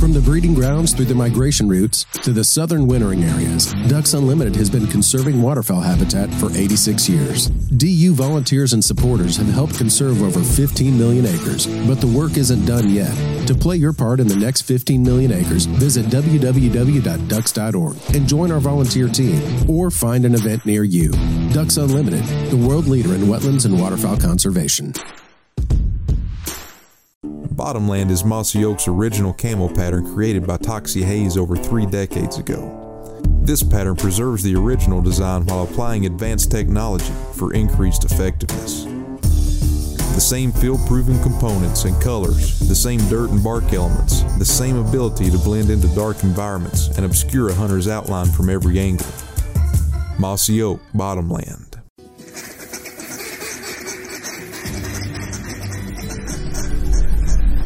From the breeding grounds through the migration routes to the southern wintering areas, Ducks Unlimited has been conserving waterfowl habitat for 86 years. DU volunteers and supporters have helped conserve over 15 million acres, but the work isn't done yet. To play your part in the next 15 million acres, visit www.ducks.org and join our volunteer team or find an event near you. Ducks Unlimited, the world leader in wetlands and waterfowl conservation. Bottomland is Mossy Oak's original camo pattern created by Toxey Haas over three decades ago. This pattern preserves the original design while applying advanced technology for increased effectiveness. The same field-proven components and colors, the same dirt and bark elements, the same ability to blend into dark environments and obscure a hunter's outline from every angle. Mossy Oak Bottomland.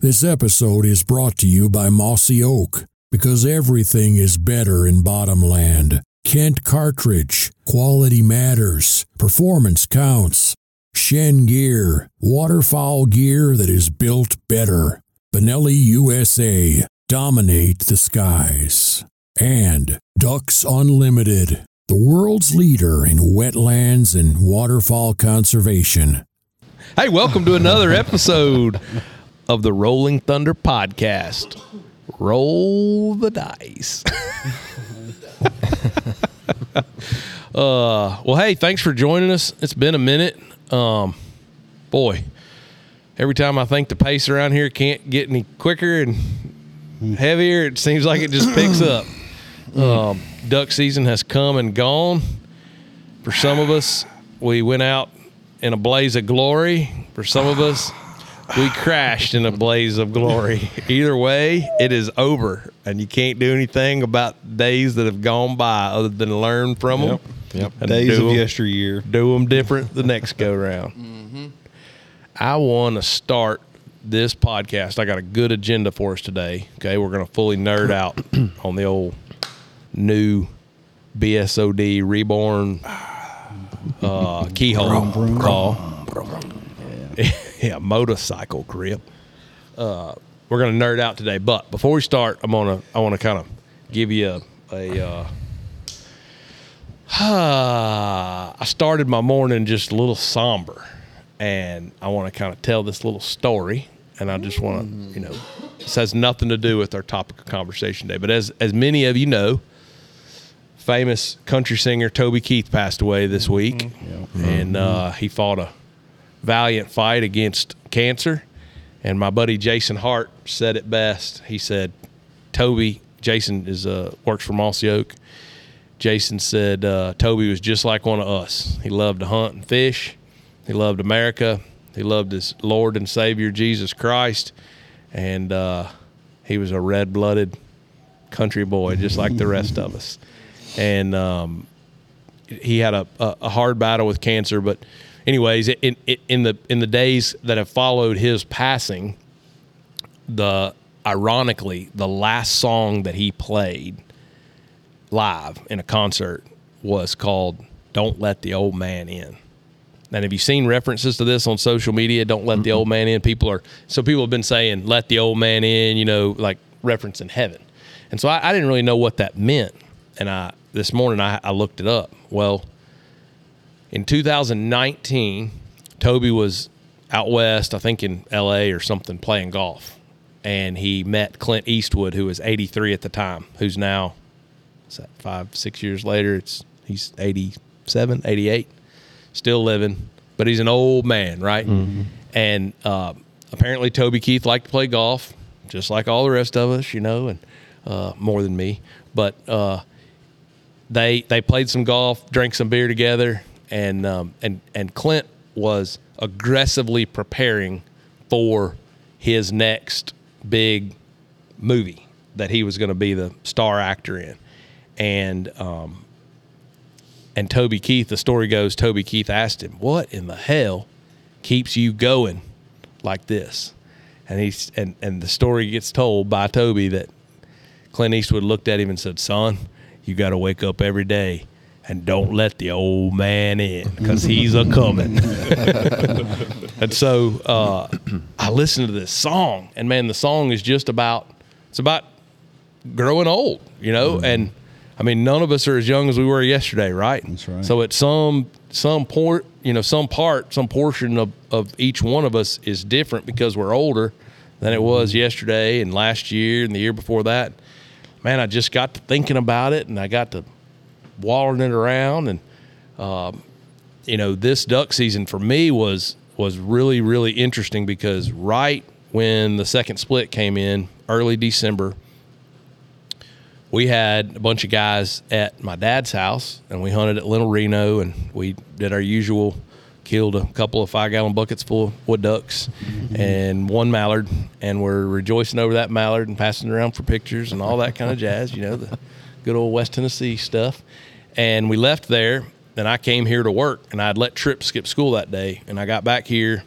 This episode is brought to you by Mossy Oak because everything is better in Bottomland. Kent Cartridge, quality matters, performance counts. Shen Gear, waterfowl gear that is built better. Benelli USA, dominate the skies. And Ducks Unlimited, the world's leader in wetlands and waterfowl conservation. Hey, welcome to another episode of the Rolling Thunder podcast. Roll the dice. uh, well, hey, thanks for joining us. It's been a minute. Um, boy, every time I think the pace around here can't get any quicker and heavier, it seems like it just picks up. Um, duck season has come and gone. For some of us, we went out in a blaze of glory. For some of us, we crashed in a blaze of glory. Either way, it is over, and you can't do anything about days that have gone by other than learn from them. Yep. And Days of of 'em- yesteryear. Do them different the next go round. I want to start this podcast. I got a good agenda for us today. Okay, we're going to fully nerd out on the old new BSOD reborn uh, keyhole call. yeah, motorcycle grip. Uh, we're gonna nerd out today, but before we start, I'm gonna I want to kind of give you a, a uh, I started my morning just a little somber, and I want to kind of tell this little story, and I just want to you know this has nothing to do with our topic of conversation today, but as as many of you know, famous country singer Toby Keith passed away this week, and uh, he fought a valiant fight against cancer. And my buddy Jason Hart said it best. He said, "Toby, Jason is uh, works for Mossy Oak. Jason said uh, Toby was just like one of us. He loved to hunt and fish. He loved America. He loved his Lord and Savior Jesus Christ, and uh, he was a red-blooded country boy, just like the rest of us. And um, he had a, a, a hard battle with cancer, but anyways, in, in, in the in the days that have followed his passing, the ironically the last song that he played live in a concert was called "Don't Let the Old Man In." And have you seen references to this on social media? Don't let the old man in. People are so people have been saying "Let the old man in," you know, like referencing heaven. And so I, I didn't really know what that meant. And I this morning I, I looked it up. Well, in 2019, Toby was out west, I think in LA or something, playing golf. And he met Clint Eastwood, who was 83 at the time, who's now, is that five, six years later? It's He's 87, 88, still living, but he's an old man, right? And uh, apparently, Toby Keith liked to play golf, just like all the rest of us, you know, and uh, more than me. But uh, they they played some golf, drank some beer together, and um, and and Clint was aggressively preparing for his next big movie that he was going to be the star actor in, and um, and Toby Keith. The story goes, Toby Keith asked him, "What in the hell keeps you going like this?" And he's and and the story gets told by Toby that Clint Eastwood looked at him and said, "Son, you got to wake up every day." And don't let the old man in because he's a coming. and so uh, I listened to this song, and man, the song is just about it's about growing old, you know. Mm-hmm. And I mean, none of us are as young as we were yesterday, right? That's right. So at some some port, you know, some part, some portion of of each one of us is different because we're older than it was Mm-hmm. yesterday and last year and the year before that. Man, I just got to thinking about it, and I got to wallering it around, and um, you know, this duck season for me was was really really interesting because right when the second split came in, early December, we had a bunch of guys at my dad's house, and we hunted at Little Reno, and we did our usual. Killed a couple of five gallon buckets full of wood ducks and one mallard, and we're rejoicing over that mallard and passing around for pictures and all that kind of jazz, you know, the good old West Tennessee stuff. And we left there, and I came here to work, and I'd let Trip skip school that day. And I got back here,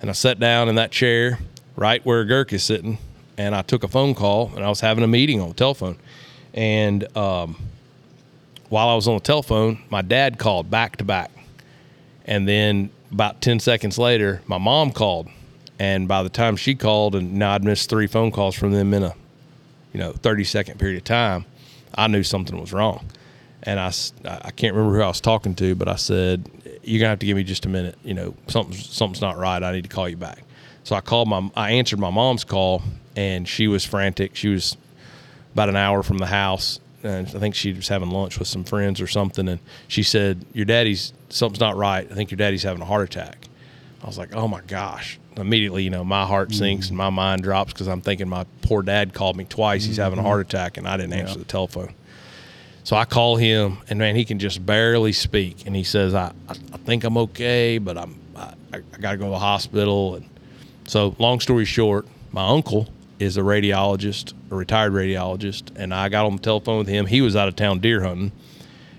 and I sat down in that chair right where Gurk is sitting, and I took a phone call, and I was having a meeting on the telephone. And um, while I was on the telephone, my dad called back to back. And then about 10 seconds later, my mom called. And by the time she called, and now I'd missed three phone calls from them in a, you know, 30 second period of time, I knew something was wrong. And I, I can't remember who I was talking to, but I said, you're gonna have to give me just a minute. You know, something's, something's not right. I need to call you back. So I called my, I answered my mom's call and she was frantic. She was about an hour from the house, and I think she was having lunch with some friends or something. And she said, "Your daddy's something's not right. I think your daddy's having a heart attack." I was like, "Oh my gosh!" Immediately, you know, my heart mm. sinks and my mind drops because I'm thinking my poor dad called me twice. He's mm-hmm. having a heart attack, and I didn't answer the telephone. So I call him, and man, he can just barely speak. And he says, "I, I, think I'm okay, but I'm I, I got to go to the hospital." And so, long story short, my uncle is a radiologist, a retired radiologist, and I got on the telephone with him. He was out of town deer hunting,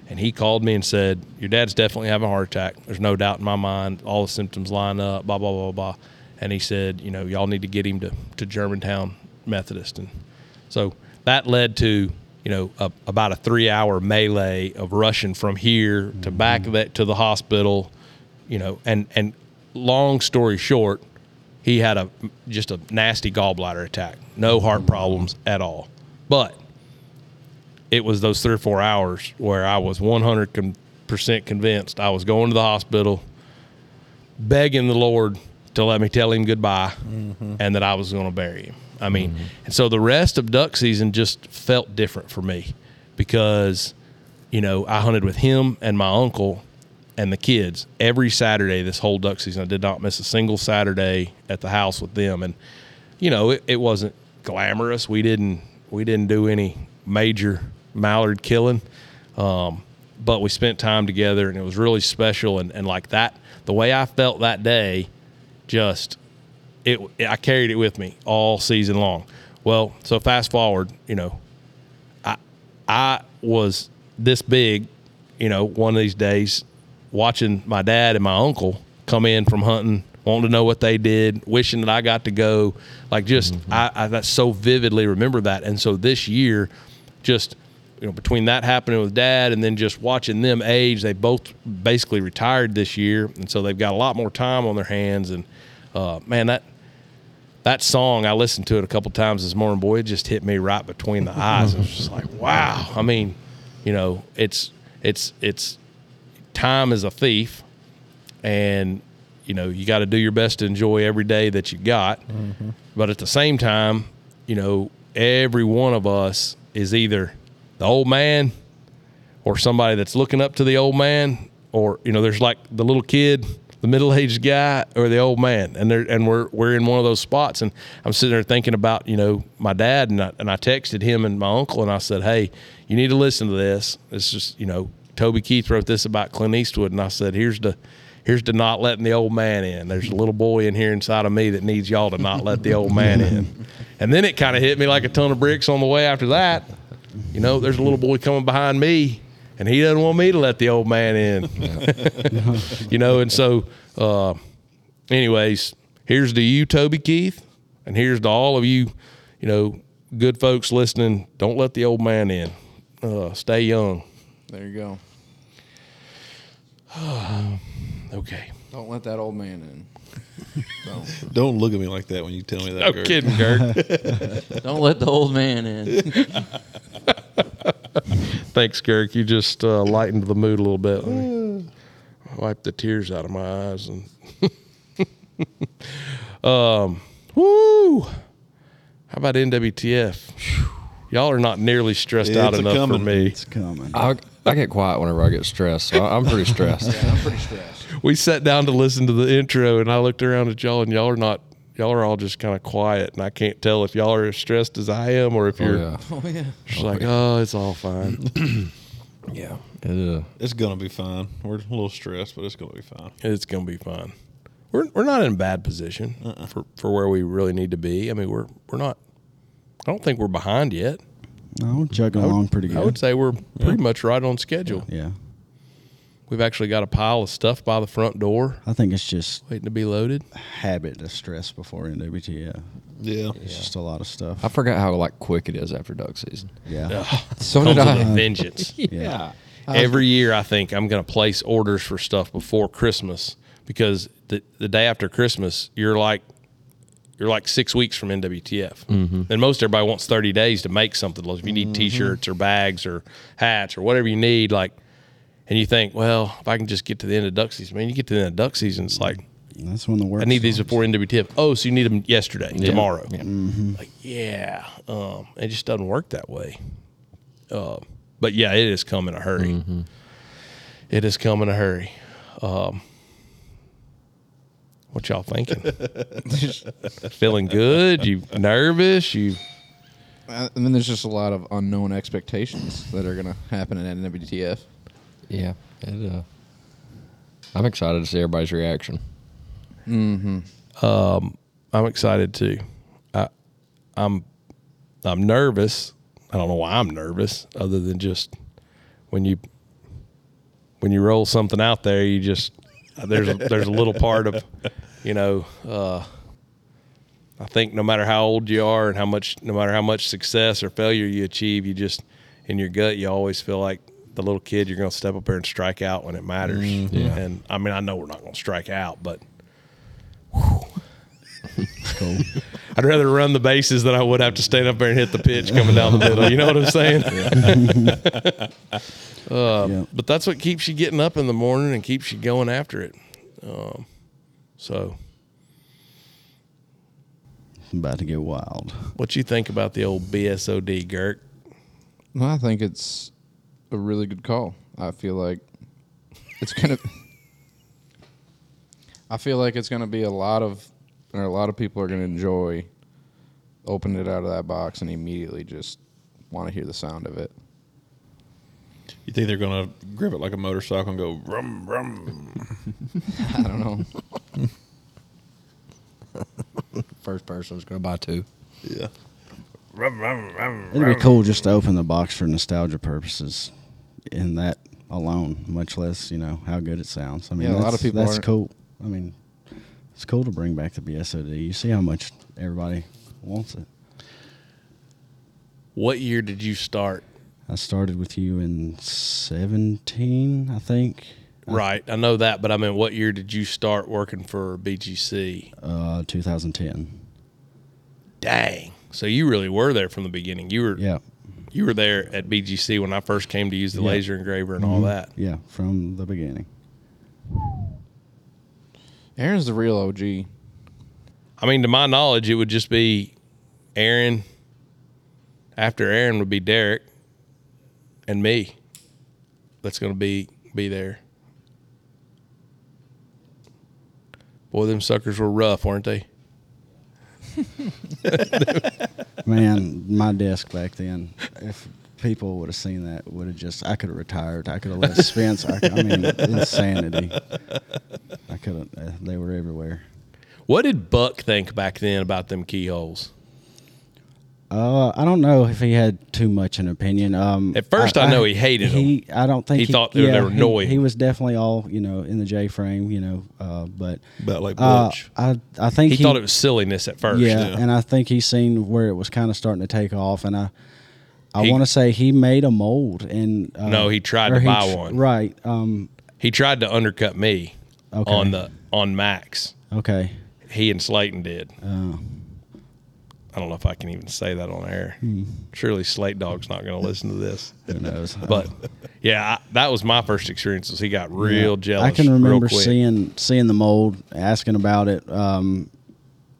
and he called me and said, "Your dad's definitely having a heart attack. There's no doubt in my mind. All the symptoms line up. Blah blah blah blah." And he said, "You know, y'all need to get him to to Germantown Methodist." And so that led to you know a, about a three hour melee of rushing from here to mm-hmm. back of that to the hospital. You know, and and long story short, he had a just a nasty gallbladder attack. No heart mm-hmm. problems at all. But it was those three or four hours where I was 100% convinced I was going to the hospital, begging the Lord to let me tell him goodbye mm-hmm. and that I was going to bury him. I mean, and so the rest of duck season just felt different for me because, you know, I hunted with him and my uncle and the kids every Saturday this whole duck season. I did not miss a single Saturday at the house with them. And, you know, it, it wasn't glamorous. We didn't we didn't do any major mallard killing. Um, but we spent time together and it was really special and, and like that the way I felt that day just it I carried it with me all season long. Well, so fast forward, you know, I I was this big, you know, one of these days watching my dad and my uncle come in from hunting, wanting to know what they did, wishing that I got to go. Like just I, I that so vividly remember that. And so this year, just you know, between that happening with dad and then just watching them age, they both basically retired this year, and so they've got a lot more time on their hands. And uh, man, that that song I listened to it a couple times this morning. Boy, it just hit me right between the eyes. It was just like, wow. I mean, you know, it's it's it's time is a thief, and you know you got to do your best to enjoy every day that you got. Mm-hmm. But at the same time, you know, every one of us is either the old man or somebody that's looking up to the old man, or you know, there's like the little kid, the middle-aged guy, or the old man, and they're and we're we're in one of those spots. And I'm sitting there thinking about you know my dad, and I, and I texted him and my uncle, and I said, hey, you need to listen to this. It's just you know Toby Keith wrote this about Clint Eastwood, and I said, here's the here's to not letting the old man in. There's a little boy in here inside of me that needs y'all to not let the old man in. And then it kind of hit me like a ton of bricks on the way after that. You know, there's a little boy coming behind me, and he doesn't want me to let the old man in. you know, and so, uh, anyways, here's to you, Toby Keith, and here's to all of you, you know, good folks listening. Don't let the old man in. Uh, stay young. There you go. Okay. Don't let that old man in. Don't look at me like that when you tell me that. No Gurk. kidding, Gurk. Don't let the old man in. Thanks, Garrick. You just uh, lightened the mood a little bit. Let me wipe the tears out of my eyes and. um, woo! How about NWTF? Y'all are not nearly stressed It's out a enough for me. It's coming. I, I get quiet whenever I get stressed, so I'm pretty stressed. I'm pretty stressed. We sat down to listen to the intro, and I looked around at y'all, and y'all are not. Y'all are all just kind of quiet, and I can't tell if y'all are as stressed as I am, or if Oh, you're yeah. Oh yeah. just like, oh, it's all fine. Yeah. It, uh, It's gonna be fine. We're a little stressed, but it's gonna be fine. it's gonna be fine. We're we're not in a bad position for, for where we really need to be. I mean, we're we're not. I don't think we're behind yet. No, chugging I would- along pretty good. I would say we're pretty much right on schedule. yeah. We've actually got a pile of stuff by the front door I think it's just waiting to be loaded. habit to stress before NWTF. Yeah. Yeah. It's just a lot of stuff. I forgot how like quick it is after duck season. yeah. So Comes did with I. a vengeance. yeah. Every year, I think I'm going to place orders for stuff before Christmas because the the day after Christmas, you're like you're like six weeks from NWTF, mm-hmm. and most everybody wants 30 days to make something. Like if you need mm-hmm. T-shirts or bags or hats or whatever you need, like, and you think, well, if I can just get to the end of duck season, man, you get to the end of duck season, it's like That's when the work. I need these starts. before NWTF. Oh, so you need them yesterday, tomorrow. Like, yeah, um, it just doesn't work that way. Uh, but yeah, it is come in a hurry. It has come in a hurry. Um, what y'all thinking? Feeling good? You nervous? You Uh, and then there's just a lot of unknown expectations that are going to happen at NWTF. Yeah. It, uh, I'm excited to see everybody's reaction. I'm excited too. I, I'm I'm nervous. I don't know why I'm nervous, other than just when you when you roll something out there, you just there's a, there's a little part of you know. Uh, I think no matter how old you are and how much no matter how much success or failure you achieve, you just in your gut you always feel like the little kid you're going to step up there and strike out when it matters. Yeah. And I mean I know we're not going to strike out, but Cool. I'd rather run the bases than I would have to stand up there and hit the pitch coming down the middle. You know what I'm saying? uh, Yeah. But that's what keeps you getting up in the morning and keeps you going after it. Um, so, It's about to get wild. what you think about the old BSOD, Gurk? Well, I think it's a really good call. I feel like it's gonna. I feel like it's gonna be a lot of, or a lot of people are gonna enjoy opening it out of that box and immediately just want to hear the sound of it. You think they're gonna grip it like a motorcycle and go rum rum? I don't know. First person's going to buy two. Yeah. It'd be cool just to open the box for nostalgia purposes, in that alone. Much less, you know, how good it sounds. I mean, Yeah, a lot of people That's aren't- cool. I mean, it's cool to bring back the BSOD. You see how much everybody wants it. What year did you start? I started with you in seventeen, I think. Right, I know that, but I mean, what year did you start working for BGC? Uh, 2010. Dang! So you really were there from the beginning. You were Yeah, you were there at BGC when I first came to use the Yeah. laser engraver and all mm-hmm. that. yeah, from the beginning. Aaron's the real OG. I mean, to my knowledge, it would just be Aaron. After Aaron would be Derek and me. That's going to be be there. Boy, them suckers were rough, weren't they? Man, my desk back then, if people would have seen that, would have just, I could have retired. I could have left Spence. I, I mean, insanity. I couldn't. Uh, they were everywhere. What did Buck think back then about them keyholes? Uh, I don't know if he had too much an opinion. Um, At first I know he hated he, I don't think He thought they were- were he- annoying. He, was definitely all you know in the J frame, you know. Uh, but About like uh, I I think He, thought it was silliness at first. yeah, yeah. and I think he's seen where it was kind of starting to take off, and I. I want to say he made a mold and uh, No, he tried or to buy tr- one. Right. Um. He tried to undercut me Okay. on the on Mack's. Okay. He and Slayton did. Uh, I don't know if I can even say that on air. Hmm. Surely Slate Dog's not going to listen to this. who knows? But yeah, I, that was my first experience. Was he got real Yeah. jealous? I can remember seeing seeing the mold, asking about it. Um,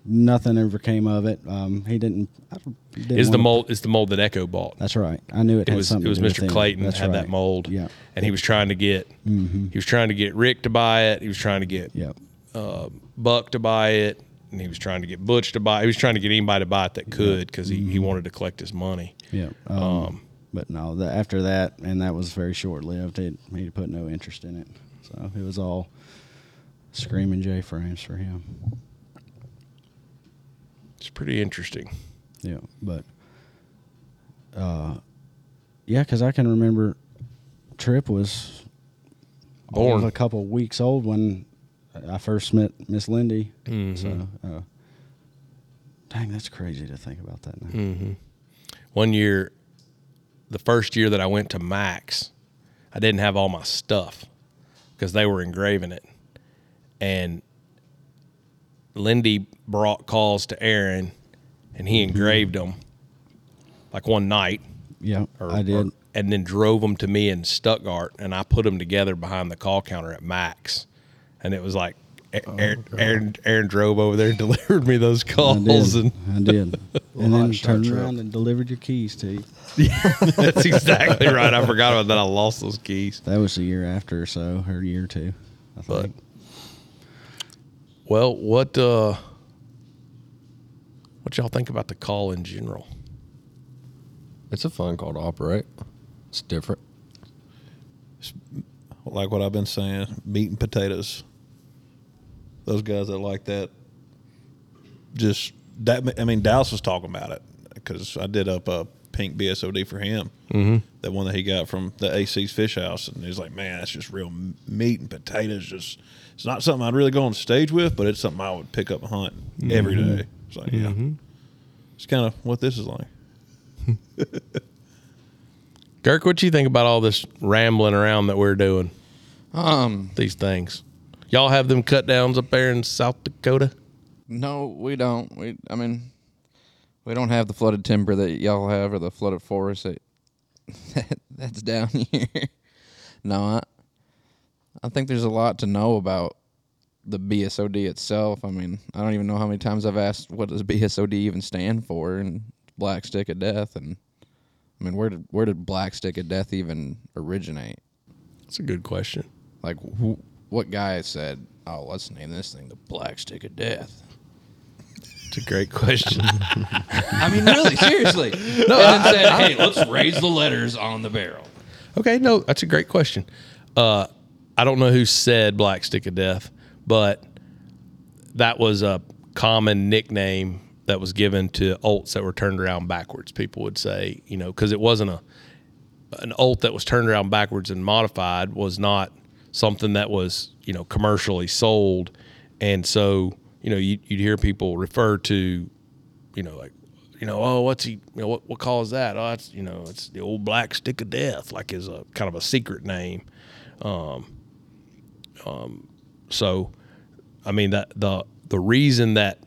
nothing ever came of it. Um, he didn't. I didn't Is the mold is the mold that Echo bought? That's right. I knew it, It had was something. it was to Mr. Clayton That's had that mold. Yeah. and he was trying to get he was trying to get Rick to buy it. He was trying to get Yep. uh, Buck to buy it, and he was trying to get Butch to buy. He was trying to get anybody to buy it that could because he, Mm-hmm. he wanted to collect his money. Yeah. Um, but no, the, after that, and that was very short lived. He he put no interest in it, so it was all screaming J frames for him. It's pretty interesting. Yeah, but uh, yeah, because I can remember Trip was Born. a couple weeks old when I first met Miss Lindy. Mm-hmm. So, uh, dang, that's crazy to think about that now. Mm. One year, the first year that I went to Mack's, I didn't have all my stuff because they were engraving it. And Lindy brought calls to Aaron and he engraved them like one night. Yeah, Or, I did. or- and then drove them to me in Stuttgart and I put them together behind the call counter at Mack's. And it was like, A- Aaron, Aaron, Aaron drove over there and delivered me those I calls. did. And I did. and then hot turned around and delivered your keys to you. that's exactly right. I forgot about that. I lost those keys. That was a year after or so, or a year or two. I But think. well, what uh what y'all think about the call in general? It's a fun call to operate. It's different. like what I've been saying, meat and potatoes. Those guys that like that, just that. I mean, Dallas was talking about it because I did up a pink BSOD for him, mm-hmm. that one that he got from the AC's Fish House, and he's like, "Man, that's just real meat and potatoes. Just it's not something I'd really go on stage with, but it's something I would pick up and hunt every day." It's like, yeah, it's kind of what this is like. Kirk, what you think about all this rambling around that we're doing? Um, These things. Y'all have them cut downs up there in South Dakota? no, we don't. We, I mean, we don't have the flooded timber that y'all have, or the flooded forest that, that's down here. no, I, I think there's a lot to know about the BSOD itself. I mean, I don't even know how many times I've asked what does BSOD even stand for, and Black Stick of Death, and I mean, where did where did Black Stick of Death even originate? That's a good question. Like, who, what guy said, "Oh, let's name this thing the Black Stick of Death"? It's a great question. I mean, really, seriously. No, and then said, "Hey, let's raise the letters on the barrel." okay, no, that's a great question. Uh, I don't know who said Black Stick of Death, but that was a common nickname that was given to olts that were turned around backwards. People would say, you know, because it wasn't a an olt that was turned around backwards and modified was not something that was you know commercially sold, and so you know you, you'd hear people refer to, you know, like you know, oh, what's he? You know, what what call that? Oh, it's you know, it's the old black stick of death, like is a kind of a secret name. Um, um, so, I mean that the the reason that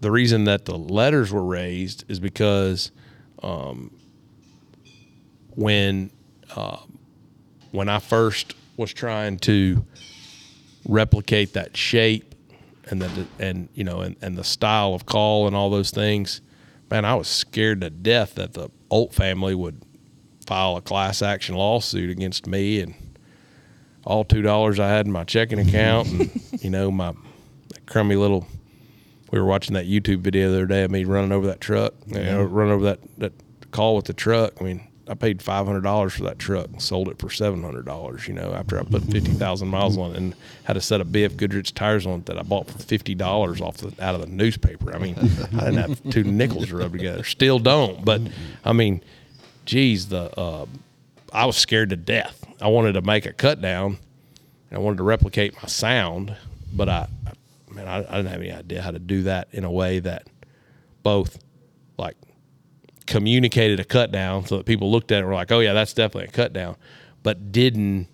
the reason that the letters were raised is because um, when uh, when I first was trying to replicate that shape and the and you know and, and the style of call and all those things, man, I was scared to death that the Olt family would file a class action lawsuit against me and all two dollars I had in my checking account and you know my crummy little. We were watching that YouTube video the other day of me running over that truck, you know, running over that that call with the truck. I mean, I paid five hundred dollars for that truck and sold it for seven hundred dollars. You know, after I put fifty thousand miles on it and had a set of BF Goodrich tires on it that I bought for fifty dollars off the out of the newspaper. I mean, I didn't have two nickels to rub together. Still don't, but I mean, geez, the uh, I was scared to death. I wanted to make a cut down, and I wanted to replicate my sound, but I, I man, I, I didn't have any idea how to do that in a way that both like communicated a cut down so that people looked at it and were like, oh yeah, that's definitely a cut down, but didn't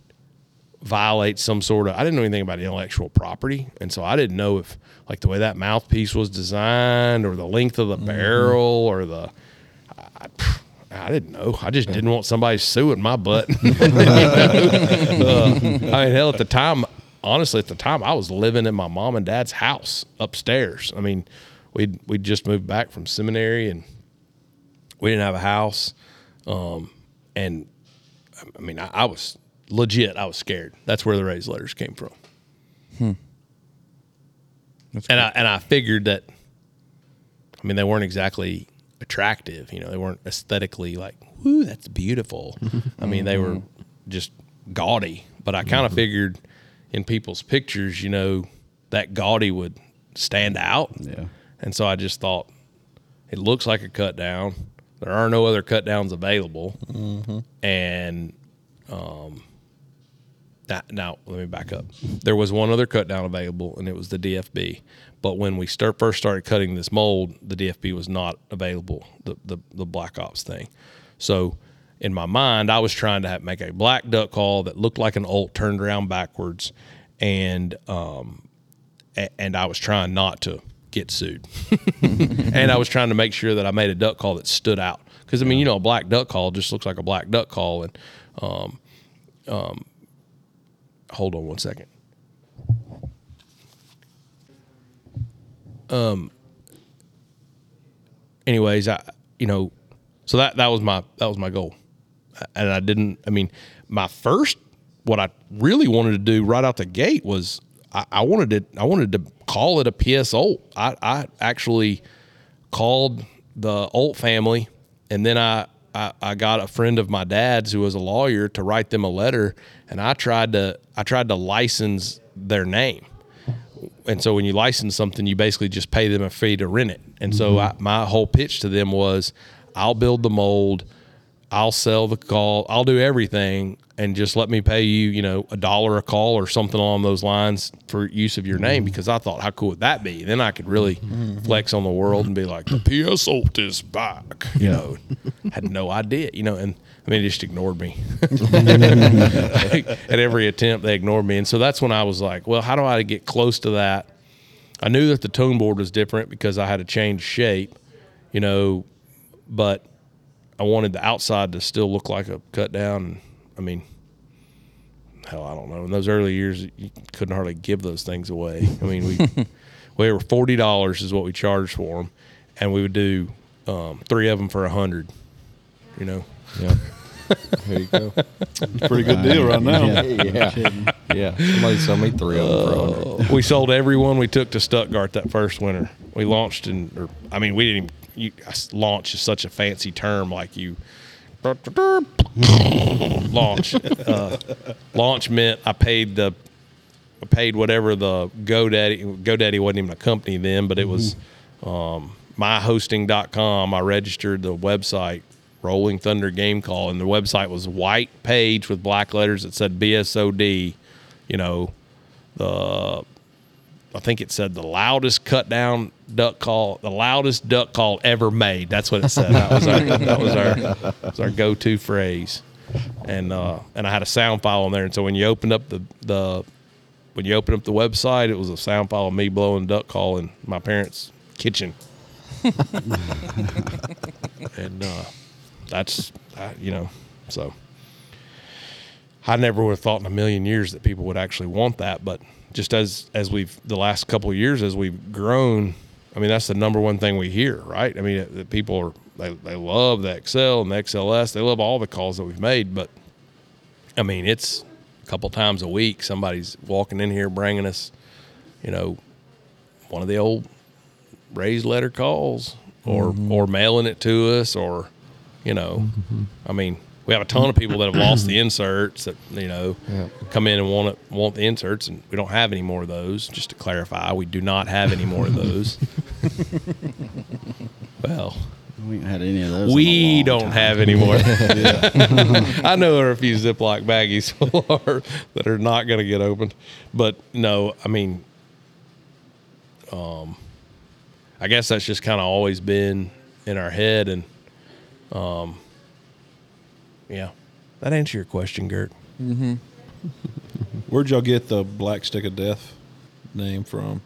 violate some sort of I didn't know anything about intellectual property. And so I didn't know if like the way that mouthpiece was designed or the length of the barrel or the I, I didn't know. I just didn't want somebody suing my butt. Uh, I mean, hell, at the time, honestly, at the time, I was living in my mom and dad's house upstairs. I mean, we'd we'd just moved back from seminary and we didn't have a house. Um, and I mean, I, I was legit. I was scared. That's where the raised letters came from. and I and I figured that. I mean, they weren't exactly attractive. You know, they weren't aesthetically like, "Whoo, that's beautiful." I mean, they were just gaudy. But I kind of figured in people's pictures, you know, that gaudy would stand out. Yeah. And so I just thought, it looks like a cut down. There are no other cut downs available. And um, now, now let me back up. There was one other cut down available, and it was the DFB. But when we start first started cutting this mold, the DFB was not available. The the, the Black Ops thing. So in my mind, I was trying to have, make a black duck call that looked like an Olt turned around backwards, and um, and I was trying not to get sued. and I was trying to make sure that I made a duck call that stood out. Because I mean, you know, a black duck call just looks like a black duck call. And um, um, hold on one second. Um. Anyways, I you know, so that that was my that was my goal, and I didn't. I mean, my first what I really wanted to do right out the gate was I, I wanted to I wanted to call it a PSO. I, I actually called the Olt family, and then I, I I got a friend of my dad's who was a lawyer to write them a letter, and I tried to I tried to license their name. And so when you license something, you basically just pay them a fee to rent it. And so mm-hmm. I, my whole pitch to them was, I'll build the mold, I'll sell the call, I'll do everything, and just let me pay you, you know, a dollar a call or something along those lines for use of your name. Mm-hmm. Because I thought, how cool would that be? Then I could really mm-hmm. flex on the world and be like, the PS Olt is back. You know, had no idea. You know, and I mean, they just ignored me. At every attempt, they ignored me, and so that's when I was like, well, how do I get close to that? I knew that the tone board was different because I had to change shape, you know, but I wanted the outside to still look like a cut down. I mean, hell, I don't know. In those early years, you couldn't hardly give those things away. I mean, we we were forty dollars is what we charged for them, and we would do um, three of them for a hundred. You know, Yeah. There you go. Pretty good deal right now. yeah. Yeah. Somebody sell me three of them for a hundred. we sold every one we took to Stuttgart that first winter. We launched in, or I mean, we didn't even. You, launch is such a fancy term, like you. launch. Uh, launch meant I paid the, I paid whatever the GoDaddy. GoDaddy wasn't even a company then, but it was um, myhosting.com. I registered the website, Rolling Thunder Game Call, and the website was white page with black letters that said BSOD. You know, the I think it said the loudest cut down duck call, the loudest duck call ever made. That's what it said. That was our that was our that was our go to phrase. And uh, and I had a sound file on there. And so when you opened up the the when you opened up the website, it was a sound file of me blowing duck call in my parents' kitchen. and uh, that's uh, you know so. I never would have thought in a million years that people would actually want that, but just as as we've the last couple of years as we've grown, I mean that's the number one thing we hear, right? I mean the people are they, they love the XL and the XLS, they love all the calls that we've made, but I mean it's a couple times a week somebody's walking in here bringing us, you know, one of the old raised letter calls or mm-hmm. or mailing it to us or you know, mm-hmm. I mean we have a ton of people that have lost the inserts that you know come in and want it, want the inserts, and we don't have any more of those. Just to clarify, we do not have any more of those. well, We ain't had any of those. in a we long don't time. have any more. I know there are a few Ziploc baggies are, that are not going to get opened, but no, I mean, um, I guess that's just kind of always been in our head, and um, yeah, that answer your question, Gurk. Where'd y'all get the Black Stick of Death name from?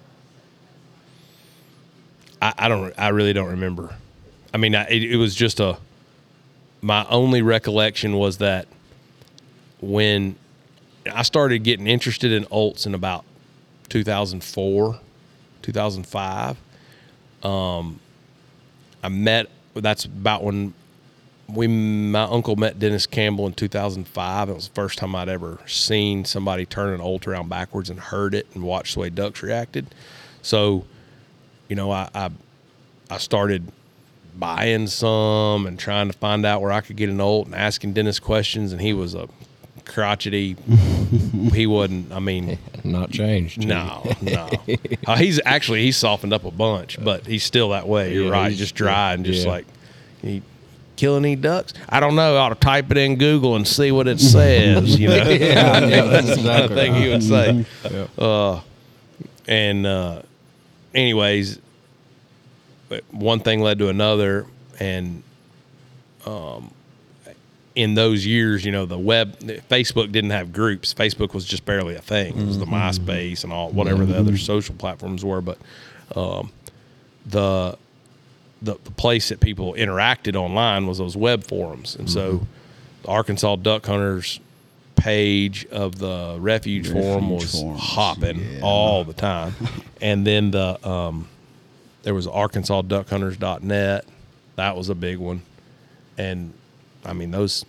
I, I don't. I really don't remember. I mean, I, it, it was just a. My only recollection was that when I started getting interested in Olts in about 2004, 2005, um, I met. That's about when we. My uncle met Dennis Campbell in 2005. It was the first time I'd ever seen somebody turn an Olt around backwards and heard it and watched the way ducks reacted. So, you know, I, I I started buying some and trying to find out where I could get an Olt and asking Dennis questions, and he was a crotchety. he wasn't. I mean, Not changed. no, no. Uh, he's actually he's softened up a bunch, but he's still that way. You're Yeah, right, he's- just dry and just yeah. like he kill any ducks. I don't know. I ought to type it in Google and see what it says. You know, yeah, that's the kind of exactly thing right. he would say. Yeah. Uh, and uh, anyways, but one thing led to another, and um, in those years, you know, the web, Facebook didn't have groups. Facebook was just barely a thing. It was the MySpace and all whatever the other social platforms were, but um, the the, the place that people interacted online was those web forums. And so the Arkansas Duck Hunters page of the Refuge, Forum was forums, hopping yeah. all the time. and then the um, there was arkansasduckhunters.net. That was a big one. And I mean those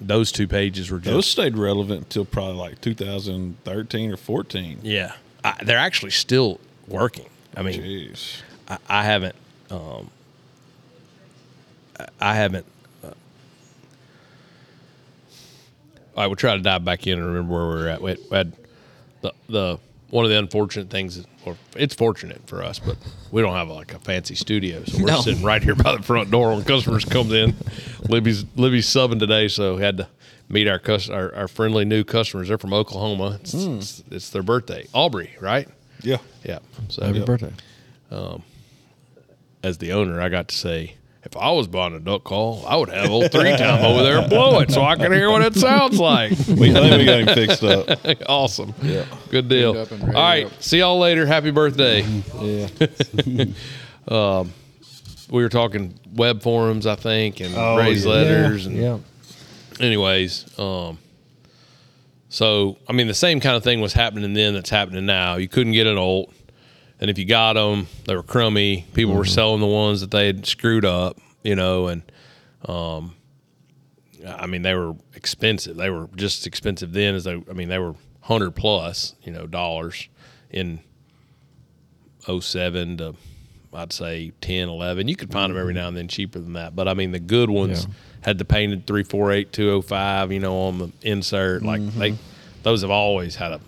those two pages were just Those stayed relevant until probably like 2013 or 14. yeah. I, they're actually still working. I mean, Jeez. I, I haven't. Um, I- haven't. Uh, I would try to dive back in and remember where we were at. We had, we had the the one of the unfortunate things, or it's fortunate for us, but we don't have like a fancy studio, so we're No. sitting right here by the front door when customers comes in. Libby's Libby's subbing today, so we had to meet our cus- our, our friendly new customers. They're from Oklahoma. It's, it's, it's their birthday, Aubrey, right? Yeah. Yeah. So Happy birthday. As the owner, I got to say, if I was buying a duck call, I would have old three time over there and blow it so I can hear what it sounds like. We, I think we got him fixed up. awesome. Yeah. Good deal. All right. up and All ready right. up. See y'all later. Happy birthday. Yeah. Um, we were talking web forums, I think, and Oh, raised yeah. letters. And yeah. anyways, um, so I mean, the same kind of thing was happening then that's happening now. You couldn't get an Olt, and if you got them, they were crummy. People were mm-hmm. selling the ones that they had screwed up, you know, and um, I mean, they were expensive. They were just as expensive then as they. I mean, they were hundred plus, you know, dollars in 07 to I'd say 10, 11. You could find them every mm-hmm. now and then cheaper than that. But I mean, the good ones Yeah. had the painted 348 205, you know, on the insert. Like they, mm-hmm. those have always had a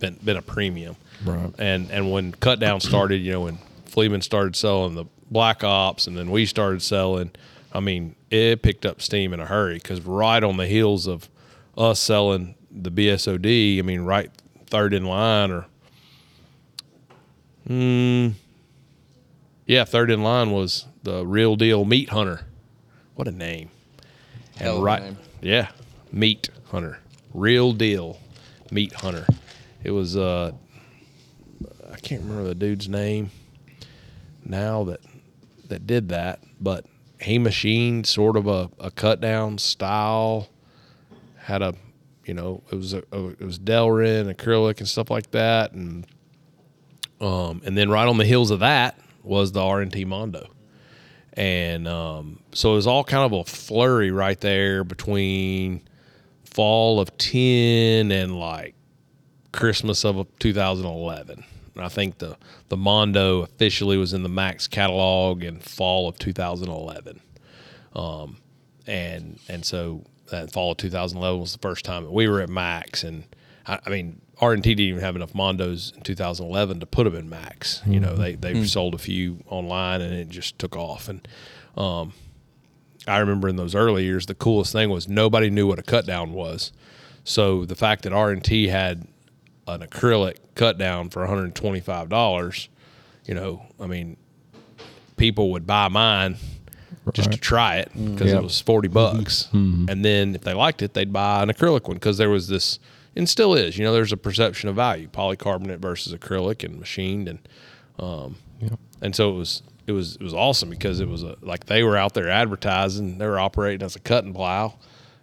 been, been a premium. Right. And and when cut down started, you know, when Fleeman started selling the Black Ops and then we started selling, I mean, it picked up steam in a hurry because right on the heels of us selling the BSOD, I mean, right third in line or yeah, third in line was the real deal meat hunter. What a name. And Hell of a right name. yeah, meat hunter. Real deal meat hunter. It was uh I can't remember the dude's name now that that did that, but he machined sort of a, a cut down style. Had a you know, it was a, a it was Delrin, acrylic and stuff like that and um, and then right on the heels of that was the R&T Mondo. And um, so it was all kind of a flurry right there between fall of 10 and like Christmas of 2011. And I think the, the Mondo officially was in the Mack's catalog in fall of 2011. Um, and and so that fall of 2011 was the first time we were at Mack's, and I, I mean R and T didn't even have enough Mondos in 2011 to put them in Mack's. You know, they they've sold a few online, and it just took off. And um, I remember in those early years, the coolest thing was nobody knew what a cut down was. So the fact that R and T had an acrylic cut down for $125, you know, I mean, people would buy mine just to try it because Yep. it was 40 bucks. And then if they liked it, they'd buy an acrylic one because there was this, and still is, you know, there's a perception of value, polycarbonate versus acrylic and machined. And, um, and so it was, it was, it was awesome because it was a, like they were out there advertising, they were operating as a cut and plow,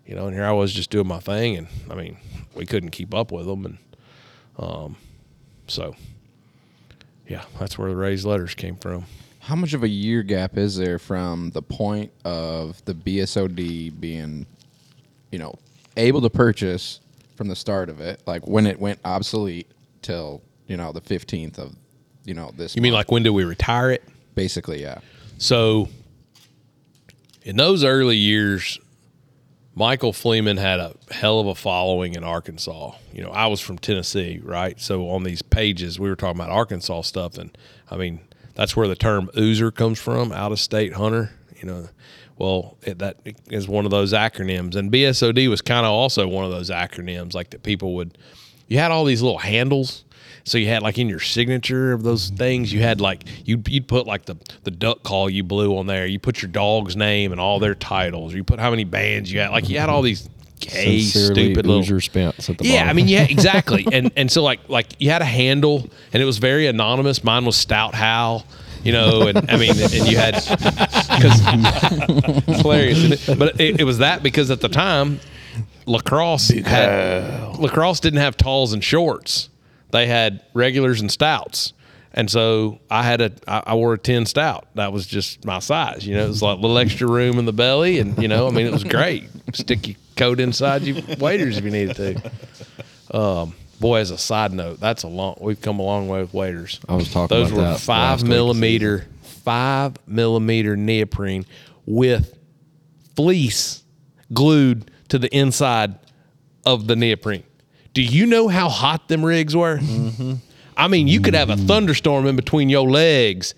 you know, and here I was just doing my thing. And I mean, we couldn't keep up with them. And, um, so yeah, that's where the raised letters came from. How much of a year gap is there from the point of the BSOD being, you know, able to purchase from the start of it, like when it went obsolete, till you know the fifteenth of, you know, this. You mean like when do we retire it? basically, yeah. So, in those early years, Michael Fleeman had a hell of a following in Arkansas. You know, I was from Tennessee, right? So on these pages, we were talking about Arkansas stuff, and I mean, that's where the term "oozer" comes from, out of state hunter. You know, well, it, that is one of those acronyms, and BSOD was kind of also one of those acronyms, like that people would. You had all these little handles. So you had like in your signature of those things, you had like you'd you'd put like the the duck call you blew on there. You put your dog's name and all their titles. You put how many bands you had. Like you had all these gay, Sincerely, stupid little Hoosier Spence at the yeah, bottom. I mean, yeah, exactly. and and so like like you had a handle, and it was very anonymous. Mine was Stout Hal, you know, and I mean, and you had because it's hilarious, but it, it was that because at the time, lacrosse had lacrosse didn't have talls and shorts; they had regulars and stouts. And so I had a, I wore a 10 stout. That was just my size. You know, it was like a little extra room in the belly. And, you know, I mean, it was great. Stick your coat inside your waders if you needed to. Um, boy, as a side note, that's a long, we've come a long way with waders. I was talking Those were five millimeter, five millimeter neoprene with fleece glued to the inside of the neoprene. Do you know how hot them rigs were? Mm-hmm. I mean, you could have a mm-hmm. thunderstorm in between your legs.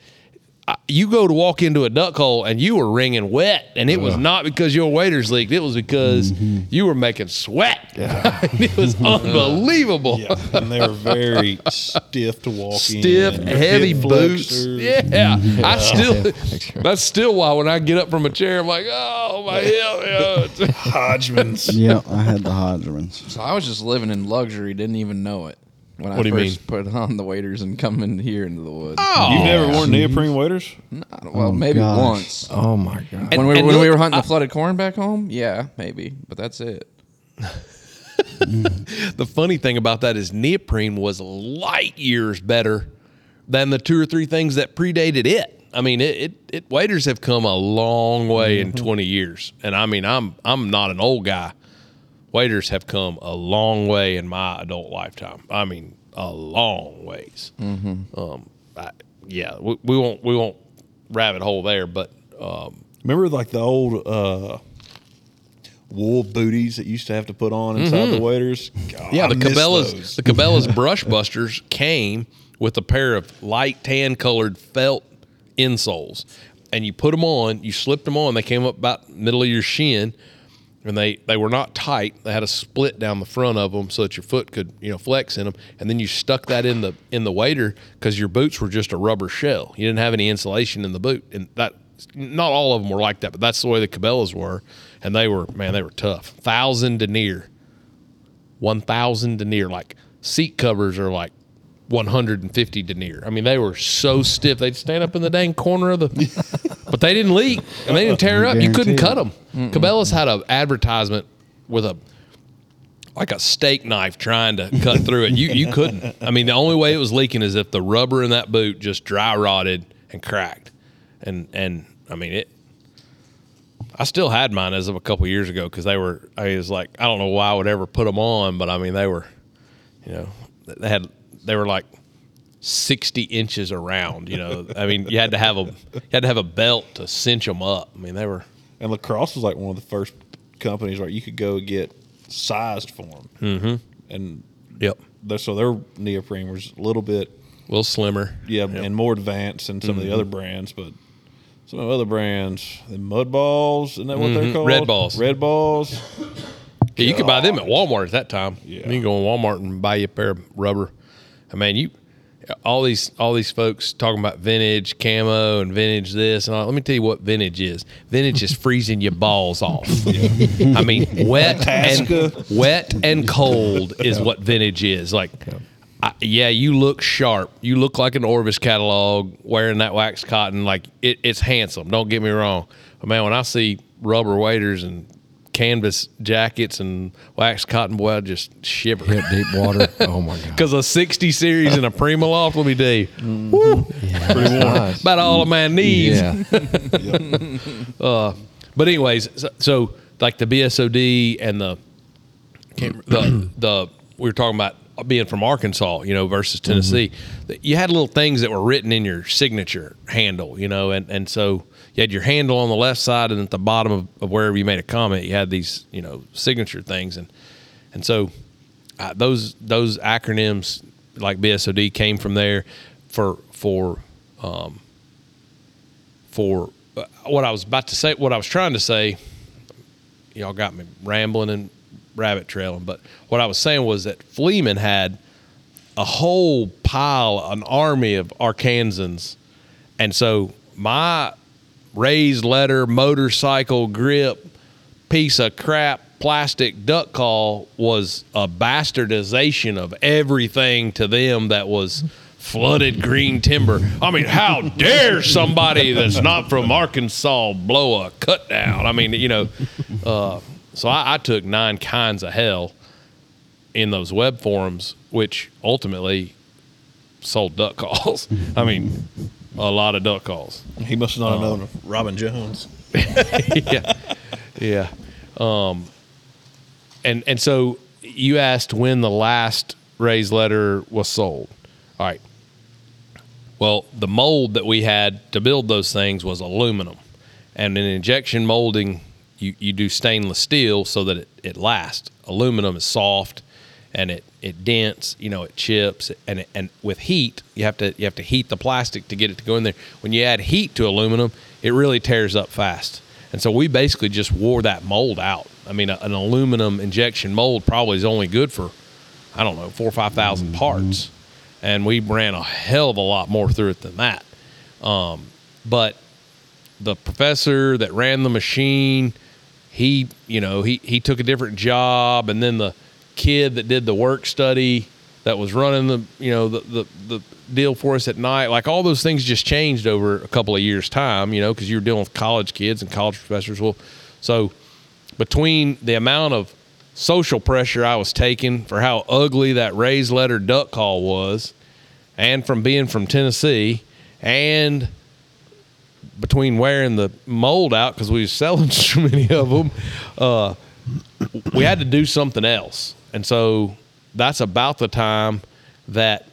Uh, You go to walk into a duck hole and you were wringing wet, and it was not because your waders leaked. It was because you were making sweat. it was unbelievable. Yeah, and they were very stiff to walk in. Stiff, heavy boots. flexors. Yeah, I still. That's still why when I get up from a chair, I'm like, oh my hell. Yeah. Hodgman's. yeah, I had the Hodgmans. So I was just living in luxury, didn't even know it when I What do you first put on the waders and come in here into the woods. Oh. You've never worn neoprene waders? well, oh, maybe gosh. once. oh my god! when we, and when we look, were hunting the flooded corn back home, yeah, maybe, but that's it. The funny thing about that is neoprene was light years better than the two or three things that predated it. I mean, it, it, it waders have come a long way in mm-hmm. 20 years. And I mean, I'm, I'm not an old guy. Waders have come a long way in my adult lifetime. I mean, a long ways. Um, I, yeah, we, we won't, we won't rabbit hole there, but, um, Remember like the old uh, wool booties that you used to have to put on inside the waiters. God, Yeah, I the Cabela's the Cabela's brush busters came with a pair of light tan colored felt insoles, and you put them on. You slipped them on. They came up about middle of your shin, and they they were not tight. They had a split down the front of them so that your foot could you know flex in them. And then you stuck that in the in the wader because your boots were just a rubber shell. You didn't have any insulation in the boot, and that not all of them were like that, but that's the way the Cabela's were, and they were man, they were tough. Thousand denier. 1000 denier like seat covers are like 150 denier i mean they were so stiff they'd stand up in the dang corner of the but they didn't leak. And they didn't tear up. You couldn't cut them cabela's had an advertisement with a like a steak knife trying to cut through it. You you couldn't. I mean the only way it was leaking is if the rubber in that boot just dry rotted and cracked. And and i mean it I still had mine as of a couple years ago because they were. I was like, I don't know why I would ever put them on, but I mean, they were, you know, they had they were like sixty inches around. You know, I mean, you had to have a you had to have a belt to cinch them up. I mean, they were. And lacrosse was like one of the first companies where you could go get sized for them, mm-hmm. and Yep. they're, so their neoprene was a little bit A little slimmer. yeah and more advanced than some of the other brands, but some of the other brands, the mud balls, isn't that what they're called? Red balls. Red balls. Yeah, you could buy them at Walmart at that time. Yeah. You can go in Walmart and buy you a pair of rubber. I mean, you all these all these folks talking about vintage camo and vintage this and all. Let me tell you what vintage is. Vintage is freezing your balls off. I mean, wet and wet and cold is what vintage is. Like, I, yeah, you look sharp. You look like an Orvis catalog wearing that wax cotton. Like it, it's handsome. Don't get me wrong. But man, when I see rubber waders and canvas jackets and wax cotton, boy, I just shiver. Hip deep water. Oh my god. Because a 60 series and a Prima Loft, let me tell you, woo, Pretty warm. about all of my needs. Yeah. Uh, but anyways, so, so like the BSOD and the the the we were talking about being from Arkansas, you know, versus Tennessee. Mm-hmm. You had little things that were written in your signature handle, you know, and and so you had your handle on the left side, and at the bottom of, of wherever you made a comment, you had these, you know, signature things, and and so uh, those those acronyms like BSOD came from there for for um, for uh, what I was about to say. What I was trying to say, y'all got me rambling and rabbit trailing. But what I was saying was that Fleeman had a whole pile, an army of Arkansans, and so my raised letter motorcycle grip piece of crap plastic duck call was a bastardization of everything to them that was flooded green timber. I mean, how dare somebody that's not from Arkansas blow a cut down? I mean, you know, uh, so I, I took nine kinds of hell in those web forums, which ultimately sold duck calls. I mean, a lot of duck calls. He must not have known of Robin Jones. yeah, yeah. Um, and and so you asked when the last raised letter was sold. All right. Well, the mold that we had to build those things was aluminum, and in injection molding, you, you do stainless steel so that it, it lasts. Aluminum is soft, and it it dents. You know, it chips, and it, and with heat, you have to you have to heat the plastic to get it to go in there. When you add heat to aluminum, it really tears up fast. And so we basically just wore that mold out. I mean, a, an aluminum injection mold probably is only good for, I don't know, four or five thousand parts, and we ran a hell of a lot more through it than that. Um, but the professor that ran the machine, he, you know, he he took a different job, and then the kid that did the work study that was running the, you know, the the, the deal for us at night, like all those things just changed over a couple of years' time, you know, because you were dealing with college kids and college professors. Well, so between the amount of social pressure I was taking for how ugly that raised letter duck call was, and from being from Tennessee, and between wearing the mold out because we was selling so many of them, uh, we had to do something else. And so that's about the time that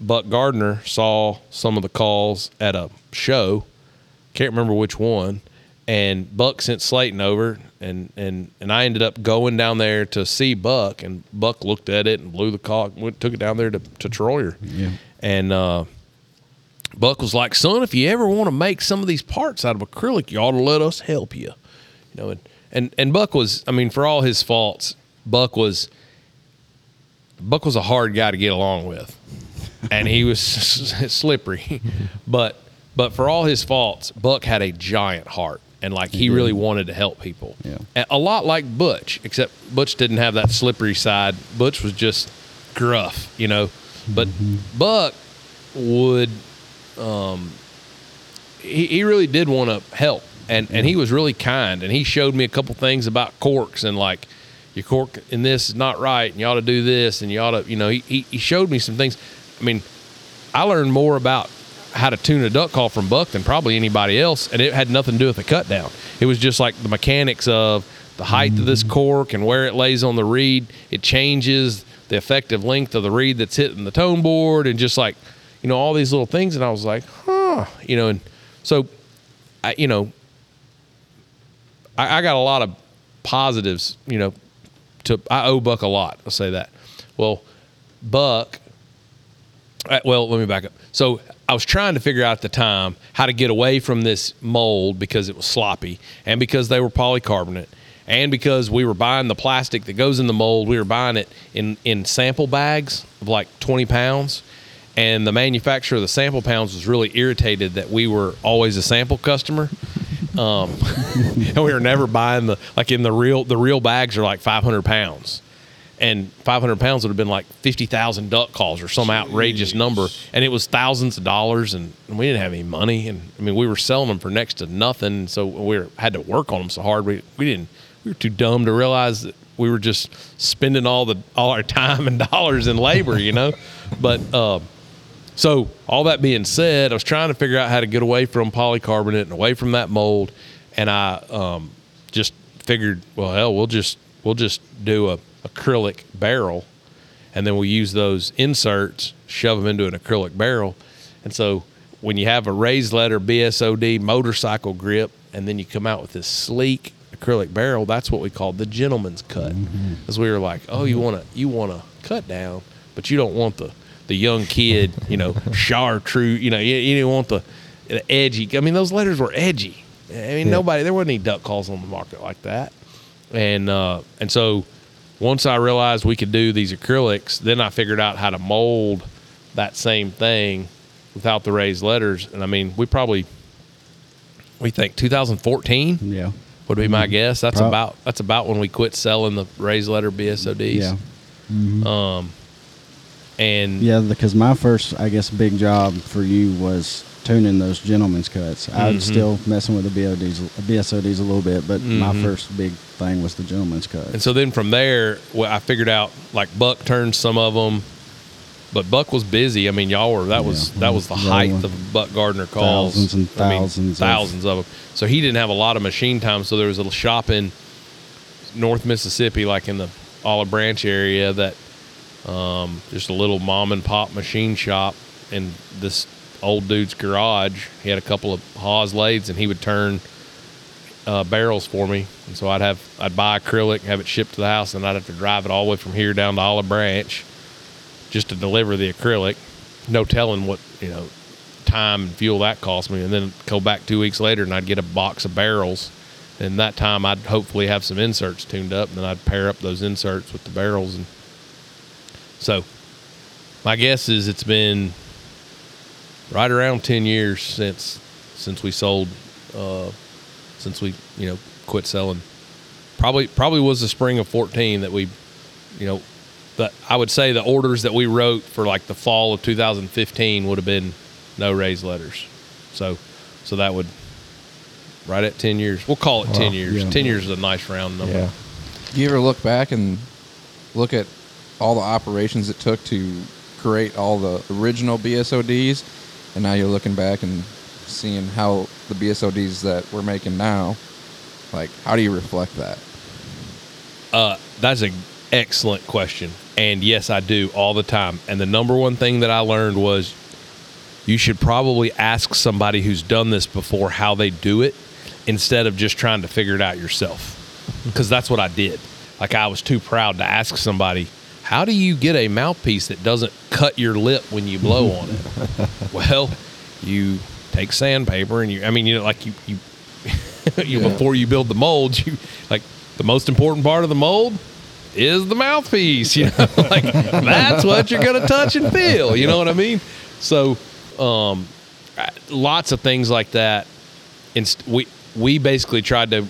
Buck Gardner saw some of the calls at a show. Can't remember which one. And Buck sent Slayton over, and, and, and I ended up going down there to see Buck. And Buck looked at it and blew the call, went, took it down there to, to Troyer. Yeah. And uh, Buck was like, "Son, if you ever want to make some of these parts out of acrylic, you ought to let us help you." You know, and and and Buck was, I mean, for all his faults, Buck was Buck was a hard guy to get along with, and he was slippery, but but for all his faults, Buck had a giant heart, and like he really wanted to help people. Yeah. A- lot like Butch, except Butch didn't have that slippery side. Butch was just gruff, you know, but Buck would um, he, he really did want to help and and he was really kind and he showed me a couple things about corks and like your cork in this is not right and you ought to do this and you ought to you know he, he, he showed me some things. I mean i learned more about how to tune a duck call from buck than probably anybody else and it had nothing to do with the cut down. It was just like the mechanics of the height of this mm-hmm. cork and where it lays on the reed. It changes the effective length of the reed that's hitting the tone board and just like you know all these little things and i was like huh you know and so I, you know I, I got a lot of positives, you know, to I owe Buck a lot. I'll say that. Well, Buck. uh, Well, let me back up. So I was trying to figure out at the time how to get away from this mold because it was sloppy, and because they were polycarbonate, and because we were buying the plastic that goes in the mold. We were buying it in in sample bags of like twenty pounds, and the manufacturer of the sample pounds was really irritated that we were always a sample customer. Um, and we were never buying the like in the real the real bags are like 500 pounds and 500 pounds would have been like 50,000 duck calls or some outrageous number. And it was thousands of dollars, and, and we didn't have any money. And I mean, we were selling them for next to nothing. So we were, had to work on them so hard. We, we didn't, we were too dumb to realize that we were just spending all the, all our time and dollars in labor, you know? but, uh, so all that being said, I was trying to figure out how to get away from polycarbonate and away from that mold, and I um, just figured, well, hell, we'll just we'll just do a acrylic barrel, and then we'll use those inserts, shove them into an acrylic barrel, and so when you have a raised letter BSOD motorcycle grip, and then you come out with this sleek acrylic barrel, that's what we called the gentleman's cut, because we were like, oh, you want to you want to cut down, but you don't want the the young kid, you know, chartreuse, you know, you, you didn't want the, the edgy. I mean, those letters were edgy. I mean, nobody, there wasn't any duck calls on the market like that. And, uh, and so once I realized we could do these acrylics, then I figured out how to mold that same thing without the raised letters. And I mean, we probably, we think 2014 Yeah. would be my guess. That's about, that's about when we quit selling the raised letter BSODs. Yeah. Um, and Yeah, because my first, I guess, big job for you was tuning those gentlemen's cuts. I Mm-hmm. still messing with the BODs, BSODs a little bit, but my first big thing was the gentleman's cut. Mm-hmm. And so then from there, well, I figured out like Buck turned some of them, but Buck was busy. I mean, y'all were that was that was the Yeah, height of Buck Gardner calls. thousands and I mean, thousands of- thousands of them. So he didn't have a lot of machine time. So there was a little shop in North Mississippi, like in the Olive Branch area, that um, just a little mom and pop machine shop in this old dude's garage. He had a couple of Haas lathes, and he would turn uh, barrels for me. And so I'd have I'd buy acrylic, have it shipped to the house, and I'd have to drive it all the way from here down to Olive Branch just to deliver the acrylic. No telling what you know time and fuel that cost me, and then go back two weeks later, and I'd get a box of barrels. And that time, I'd hopefully have some inserts tuned up, and then I'd pair up those inserts with the barrels. And so, my guess is it's been right around ten years since since we sold uh, since we you know quit selling. Probably probably was the spring of fourteen that we, you know, but I would say the orders that we wrote for like the fall of 2015 would have been no raised letters. So so that would right at ten years. We'll call it ten years. yeah. Ten years is a nice round number. Yeah. Do you ever look back and look at all the operations it took to create all the original BSODs, and now you're looking back and seeing how the BSODs that we're making now, like how do you reflect that? Uh, that's an excellent question. And yes, I do all the time. And the number one thing that I learned was you should probably ask somebody who's done this before how they do it instead of just trying to figure it out yourself. Because that's what I did. Like, I was too proud to ask somebody, how do you get a mouthpiece that doesn't cut your lip when you blow on it? well, you take sandpaper and you, I mean, you know, like you, you, you before you build the mold, you like the most important part of the mold is the mouthpiece. You know, like that's what you're gonna touch and feel. You know what I mean? So, um, lots of things like that. Inst- we we basically tried to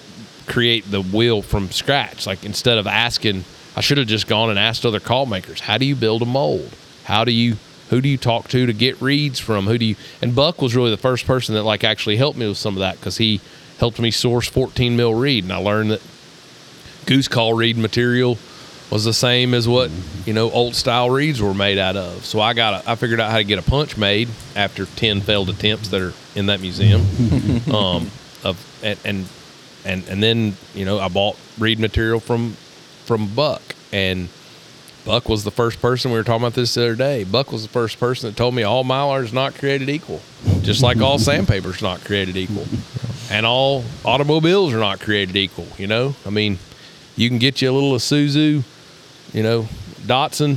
create the wheel from scratch. Like instead of asking, I should have just gone and asked other call makers, how do you build a mold? How do you who do you talk to to get reeds from? Who do you? And Buck was really the first person that like actually helped me with some of that because he helped me source 14 mil reed and I learned that goose call reed material was the same as what you know old style reeds were made out of. So I got a, I figured out how to get a punch made after 10 failed attempts that are in that museum. um, of and, and and and then you know I bought reed material from from Buck and Buck was the first person we were talking about this the other day. Buck was the first person that told me all mylar is not created equal, just like all sandpaper is not created equal, and all automobiles are not created equal. You know, I mean, you can get you a little Isuzu, you know, Datsun,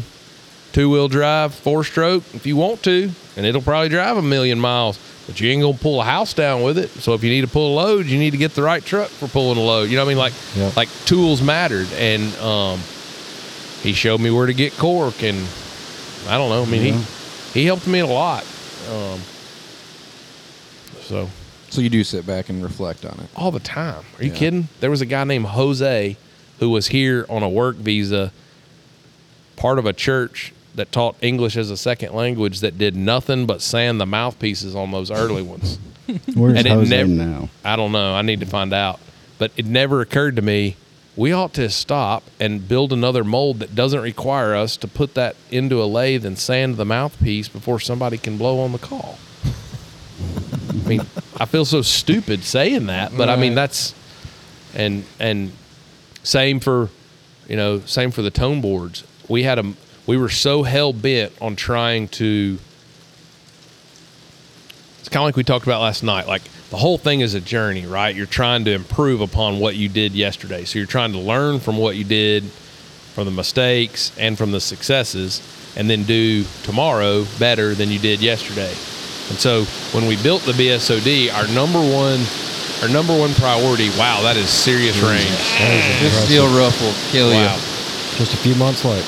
two wheel drive, four stroke if you want to, and it'll probably drive a million miles. But you ain't gonna pull a house down with it. So if you need to pull a load, you need to get the right truck for pulling a load. You know what I mean? Like Yep. like tools mattered, and um, he showed me where to get cork, and I don't know. I mean, he he helped me a lot. Um, so So you do sit back and reflect on it. all the time. Are you Yeah. kidding? There was a guy named Jose who was here on a work visa, part of a church that taught English as a second language that did nothing but sand the mouthpieces on those early ones. Where's And it Jose never- now? I don't know. I need to find out. But it never occurred to me we ought to stop and build another mold that doesn't require us to put that into a lathe and sand the mouthpiece before somebody can blow on the call. I mean, I feel so stupid saying that, but I mean that's and and same for you know same for the tone boards. We had a we were so hell bent on trying to it's kind of like we talked about last night. Like the whole thing is a journey, right? You're trying to improve upon what you did yesterday. So you're trying to learn from what you did, from the mistakes and from the successes, and then do tomorrow better than you did yesterday. And so when we built the BSOD, our number one our number one priority, wow, that is serious range. This steel roof will kill Wow. you. Just a few months late.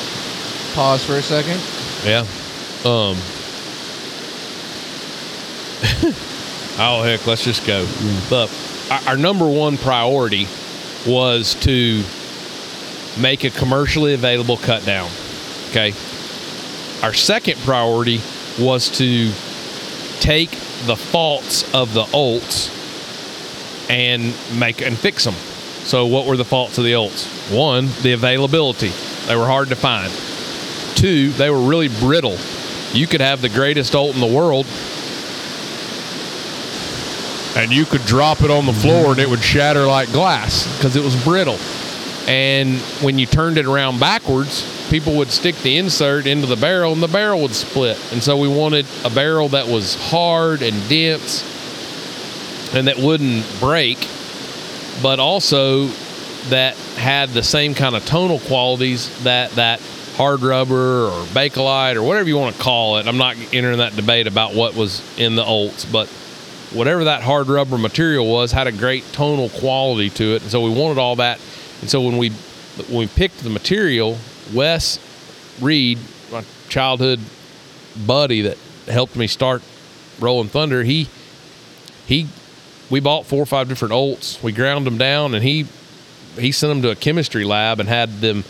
Pause for a second. Yeah. Um. oh heck, let's just go. But our, number one priority was to make a commercially available cut down. Okay. Our second priority was to take the faults of the Olts and make and fix them. So what were the faults of the Olts? One, the availability. They were hard to find. Two, they were really brittle. You could have the greatest Olt in the world, and you could drop it on the floor and it would shatter like glass because it was brittle. And when you turned it around backwards, people would stick the insert into the barrel and the barrel would split. And so we wanted a barrel that was hard and dense and that wouldn't break, but also that had the same kind of tonal qualities that that hard rubber or bakelite or whatever you want to call it. I'm not entering that debate about what was in the Olts, but whatever that hard rubber material was had a great tonal quality to it. And so we wanted all that. And so when we when we picked the material, Wes Reed, my childhood buddy that helped me start Rolling Thunder, he he we bought four or five different Olts. We ground them down, and he he sent them to a chemistry lab and had them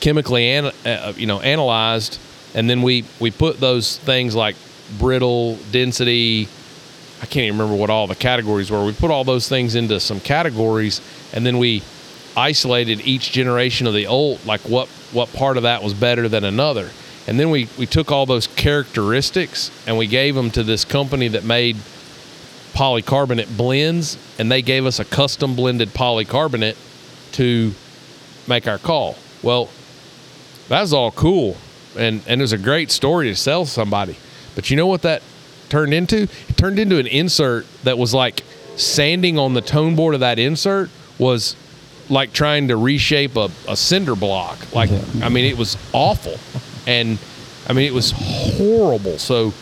chemically an, uh, you know analyzed, and then we we put those things like brittle, density. I can't even remember what all the categories were. We put all those things into some categories, and then we isolated each generation of the Olt, like what what part of that was better than another. And then we we took all those characteristics and we gave them to this company that made polycarbonate blends, and they gave us a custom blended polycarbonate to make our call. Well, that was all cool, and and it was a great story to sell somebody. But you know what that turned into? It turned into an insert that was like sanding on the tone board of that insert was like trying to reshape a, a cinder block. Like I mean, it was awful, and I mean it was horrible. So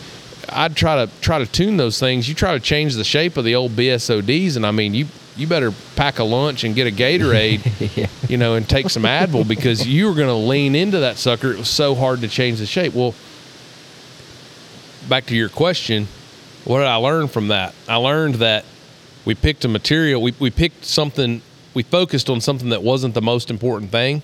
I'd try to try to tune those things. You try to change the shape of the old BSODs, and I mean you you better pack a lunch and get a Gatorade, you know, and take some Advil because you were going to lean into that sucker. It was so hard to change the shape. Well, back to your question, what did I learn from that? I learned that we picked a material. We we picked something. We focused on something that wasn't the most important thing.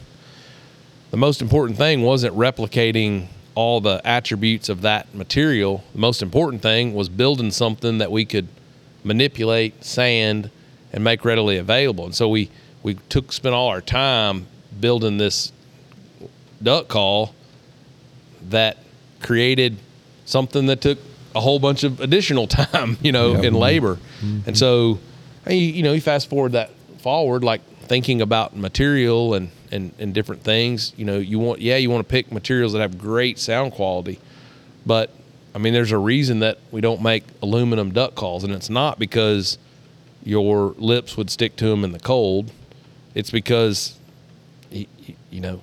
The most important thing wasn't replicating all the attributes of that material. The most important thing was building something that we could manipulate, sand, and make readily available. And so we we took spent all our time building this duck call that created something that took a whole bunch of additional time, you know, in labor. Mm-hmm. And so, you, you know, you fast forward that forward, like thinking about material and, and, and different things, you know, you want, yeah, you want to pick materials that have great sound quality, but I mean, there's a reason that we don't make aluminum duck calls, and it's not because your lips would stick to them in the cold. It's because you know,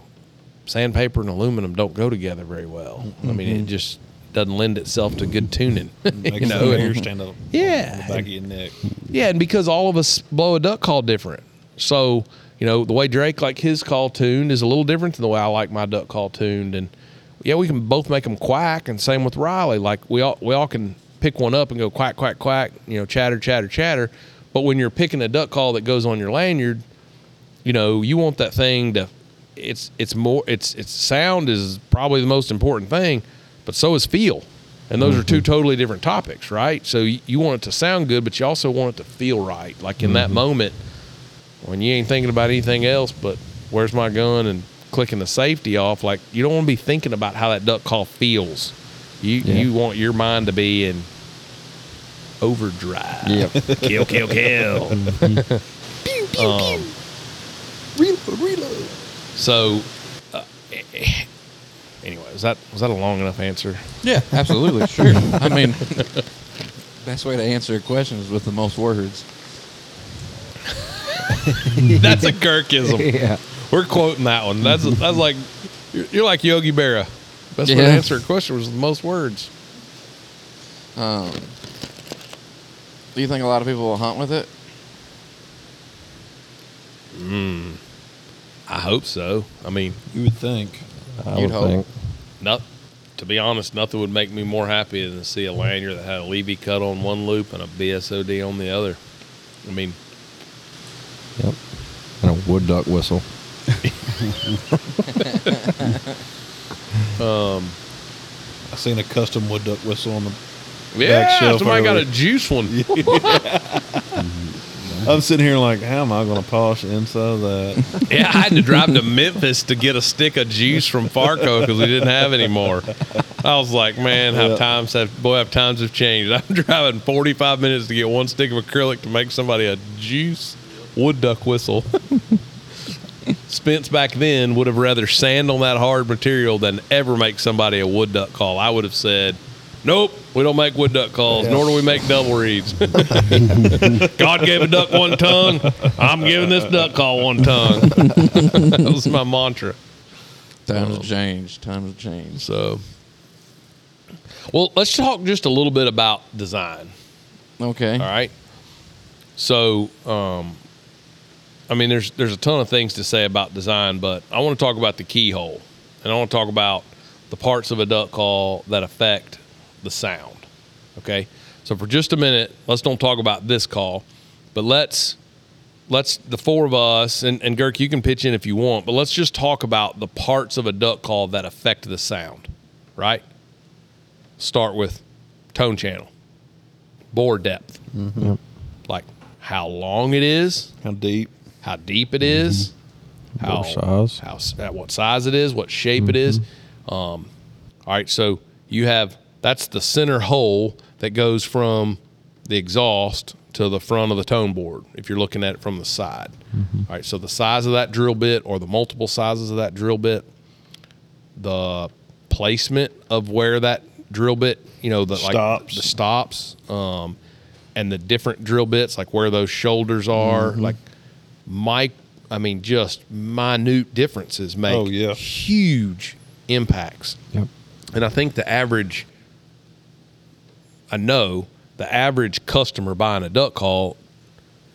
sandpaper and aluminum don't go together very well. I mean, Mm-hmm. it just doesn't lend itself to good tuning. You know, hair stand up. Yeah. back of your neck. yeah, and because all of us blow a duck call different, so you know the way Drake like his call tuned is a little different than the way I like my duck call tuned, and yeah, we can both make them quack, and same with Riley. Like we all we all can pick one up and go quack quack quack, you know, chatter chatter chatter. But when you're picking a duck call that goes on your lanyard, you know, you want that thing to it's it's more it's it's sound is probably the most important thing, but so is feel. And those are two mm-hmm. totally different topics, right? So you, you want it to sound good, but you also want it to feel right. Like in that mm-hmm. moment when you ain't thinking about anything else but where's my gun and clicking the safety off, like you don't want to be thinking about how that duck call feels. You you want your mind to be in overdrive. Yep. kill, kill, kill. Um, reload, reload. So, uh, anyway, was that was that a long enough answer? Yeah, absolutely. sure. I mean, best way to answer a question is with the most words. That's a Gurkism. yeah. We're quoting that one. That's that's like you're, you're like Yogi Berra. Best way to answer a question was the most words. Um, do you think a lot of people will hunt with it? I hope so. I mean, You would think. I You'd would hope. think. not to be honest, nothing would make me more happy than to see a lanyard that had a levy cut on one loop and a BSOD on the other. I mean, Yep. And a wood duck whistle. um, I seen a custom wood duck whistle on the. Yeah, somebody got a juice one. I'm sitting here like, how am I going to polish the inside of that? Yeah, I had to drive to Memphis to get a stick of juice from Farco because we didn't have any more. I was like, man, how Yeah. times have boy, how times have changed. I'm driving 45 minutes to get one stick of acrylic to make somebody a juice wood duck whistle. Spence back then would have rather sand on that hard material than ever make somebody a wood duck call. I would have said, Nope, we don't make wood duck calls, nor do we make double reeds. God gave a duck one tongue. I'm giving this duck call one tongue. that was my mantra. Times have changed. Times have changed. So, well, let's talk just a little bit about design. Okay. All right. So, um, I mean, there's there's a ton of things to say about design, but I want to talk about the keyhole, and I want to talk about the parts of a duck call that affect the sound. Okay. So for just a minute, let's don't talk about this call, but let's let's the four of us and, and Gurk, you can pitch in if you want, but let's just talk about the parts of a duck call that affect the sound. Right. Start with tone channel, bore depth, mm-hmm. like how long it is, How deep? how deep it is, mm-hmm. how size. how at what size it is, what shape it is. Mm-hmm. Um, all right, so you have that's the center hole that goes from the exhaust to the front of the tone board. If you're looking at it from the side, All right. So the size of that drill bit, or the multiple sizes of that drill bit, the placement of where that drill bit, you know, the like Stops. the stops, um, and the different drill bits, like where those shoulders are, like my, I mean, just minute differences make Oh, yeah. huge impacts. Yep. And I think the average, I know the average customer buying a duck call,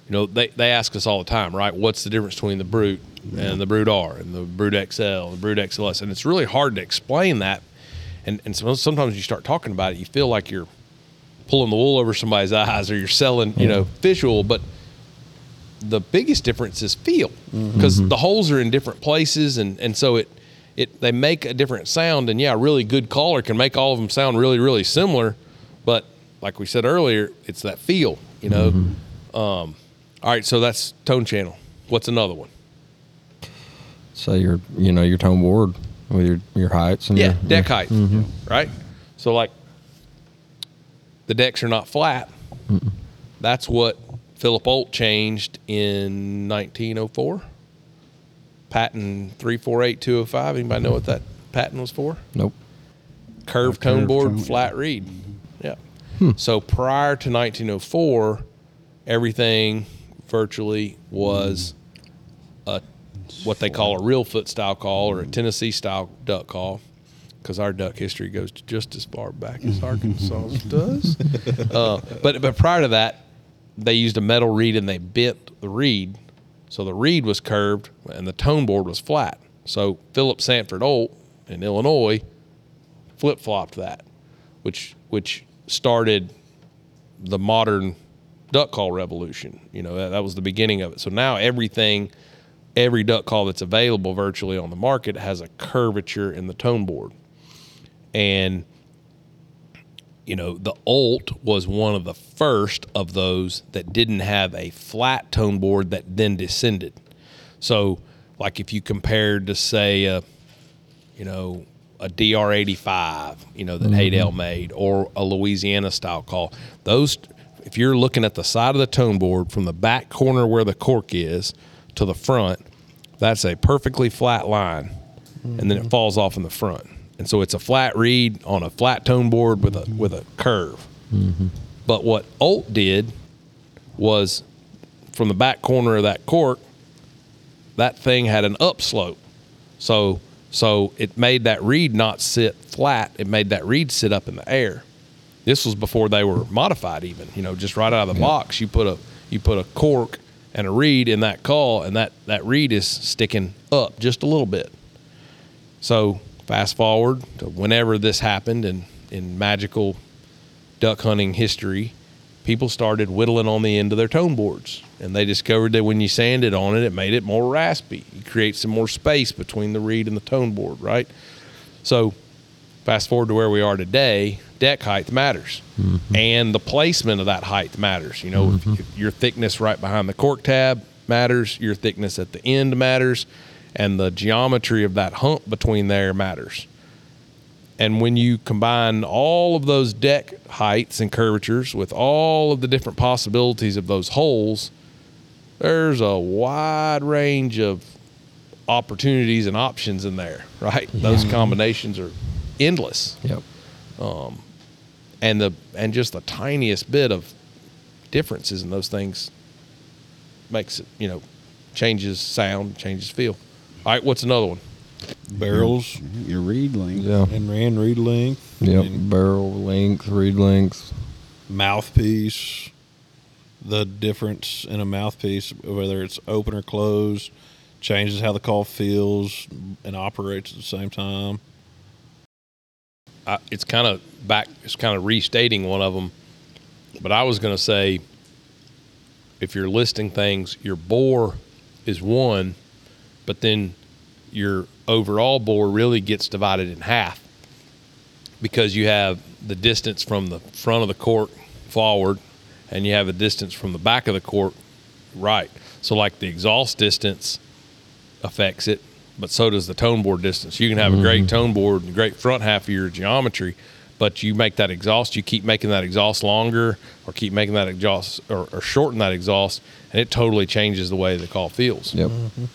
you know, they, they ask us all the time, right? What's the difference between the Brute and the Brute R and the Brute XL, and the Brute XLS? And it's really hard to explain that. And, and so sometimes you start talking about it, you feel like you're pulling the wool over somebody's eyes or you're selling, you know, mm-hmm. fish oil. But the biggest difference is feel because mm-hmm. the holes are in different places. And, and so it, it, they make a different sound. And yeah, a really good caller can make all of them sound really, really similar. But like we said earlier, it's that feel, you know? Um, all right. So that's tone channel. What's another one? Say your, you know, your tone board with your your heights and Yeah, your, deck height, right? So like the decks are not flat. That's what Philip Olt changed in 1904. Patent 348205. Anybody know what that patent was for? Nope. Curved tone curved board, tone, flat reed. Yeah. So prior to 1904, everything virtually was a what they call a Reelfoot style call or a Tennessee style duck call, because our duck history goes just as far back as Arkansas does. Uh, but but prior to that, they used a metal reed and they bent the reed, so the reed was curved and the tone board was flat. So Philip Sanford Olt in Illinois flip flopped that, which which started the modern duck call revolution. You know, that, that was the beginning of it. So now everything, every duck call that's available virtually on the market has a curvature in the tone board. And, you know, the Olt was one of the first of those that didn't have a flat tone board that then descended. So, like if you compared to, say, a, you know, a DR85, you know, that Haydel mm-hmm. made, or a Louisiana style call. Those, if you're looking at the side of the tone board from the back corner where the cork is to the front, that's a perfectly flat line, and then it mm-hmm. falls off in the front. And so it's a flat reed on a flat tone board with a mm-hmm. with a curve. But what Olt did was from the back corner of that cork, that thing had an upslope. So so it made that reed not sit flat. It made that reed sit up in the air. This was before they were modified even, you know, just right out of the box. You put a you put a cork and a reed in that call and that that reed is sticking up just a little bit. So fast forward to whenever this happened in, in magical duck hunting history, people started whittling on the end of their tone boards. And they discovered that when you sanded on it, it made it more raspy. You create some more space between the reed and the tone board, right? So fast forward to where we are today, deck height matters. Mm-hmm. And the placement of that height matters. You know, if, mm-hmm. if your thickness right behind the cork tab matters, your thickness at the end matters, and the geometry of that hump between there matters. And when you combine all of those deck heights and curvatures with all of the different possibilities of those holes, there's a wide range of opportunities and options in there, right? Those combinations are endless. Yep. Um, and the and just the tiniest bit of differences in those things makes it, you know, changes sound, changes feel. All right, what's another one? Barrels Your reed length. Yeah. and ran reed length. Yep. and Barrel length, reed length. mouthpiece. The difference in a mouthpiece, whether it's open or closed, changes how the call feels and operates at the same time. I, it's kind of back. It's kind of restating one of them, but I was going to say, if you're listing things, your bore is one, but then your overall bore really gets divided in half because you have the distance from the front of the cork forward, and you have a distance from the back of the cork right. So, like the exhaust distance affects it, but so does the tone board distance. You can have a great mm-hmm. tone board and a great front half of your geometry, but you make that exhaust, you keep making that exhaust longer or keep making that exhaust or, or shorten that exhaust, and it totally changes the way the call feels, Yep. Mm-hmm.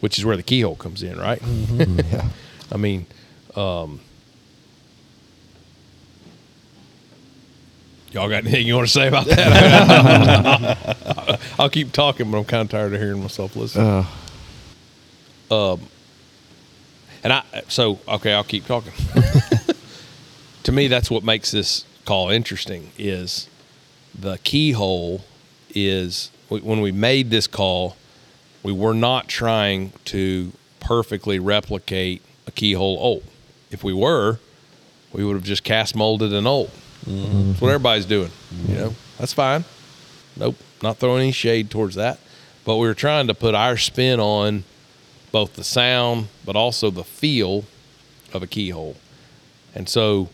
Which is where the keyhole comes in, right? yeah. I mean, um, y'all got anything you want to say about that? I'll keep talking, but I'm kind of tired of hearing myself listen. Uh, And I so okay, I'll keep talking. to me, that's what makes this call interesting. Is the keyhole is when we made this call, we were not trying to perfectly replicate a keyhole Olt. If we were, we would have just cast molded an Olt. That's what everybody's doing. You know, that's fine. Nope, not throwing any shade towards that. But we were trying to put our spin on both the sound but also the feel of a keyhole. And so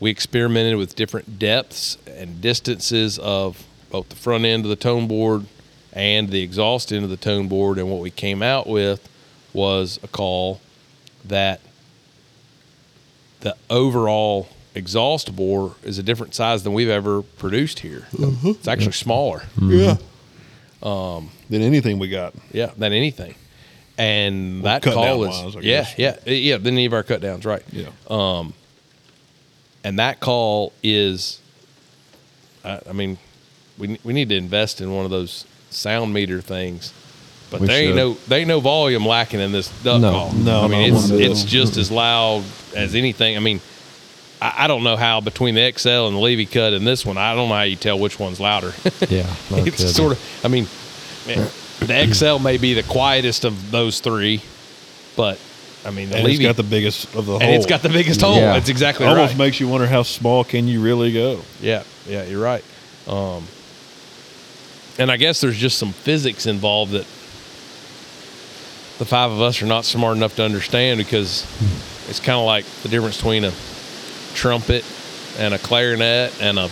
we experimented with different depths and distances of both the front end of the tone board and the exhaust end of the tone board. And what we came out with was a call that the overall exhaust bore is a different size than we've ever produced here. It's actually smaller. Yeah. Um, than anything we got. Yeah, than anything. And Well, that call down is wise, yeah, yeah, yeah. Than any of our cut downs, right? Yeah. Um, And that call is, I, I mean, we we need to invest in one of those sound meter things But We there ain't no there ain't no volume lacking in this duck No. call. No, I mean not it's it's just as loud as anything. I mean, I, I don't know how between the XL and the Levy cut and this one, I don't know how you tell which one's louder. Yeah, it's kidding. sort of. I mean, man, the XL may be the quietest of those three, but I mean the And it's Levy got the biggest of the and it's got the biggest hole. Yeah. That's exactly almost right. makes you wonder how small can you really go. Yeah, yeah, you're right. Um, and I guess there's just some physics involved that the five of us are not smart enough to understand because it's kind of like the difference between a trumpet and a clarinet and a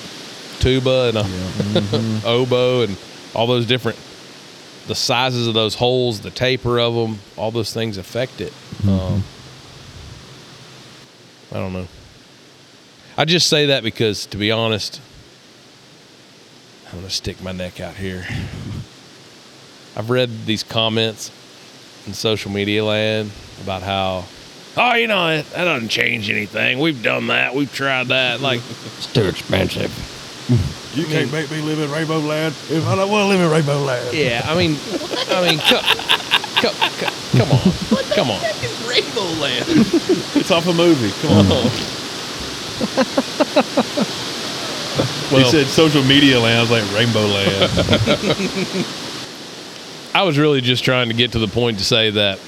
tuba and a oboe and all those different the sizes of those holes, the taper of them, all those things affect it. Um, I don't know. I just say that because, to be honest, I'm going to stick my neck out here. I've read these comments in social media land about how, oh, you know, that, that doesn't change anything. We've done that. We've tried that. Like, It's too expensive. You can't make me live in Rainbow Land if I don't want to live in Rainbow Land. yeah, I mean, I mean, co- co- co- come on, come on. Rainbow Land. It's off a movie. Come on. he said social media land. I was like Rainbow Land. I was really just trying to get to the point to say that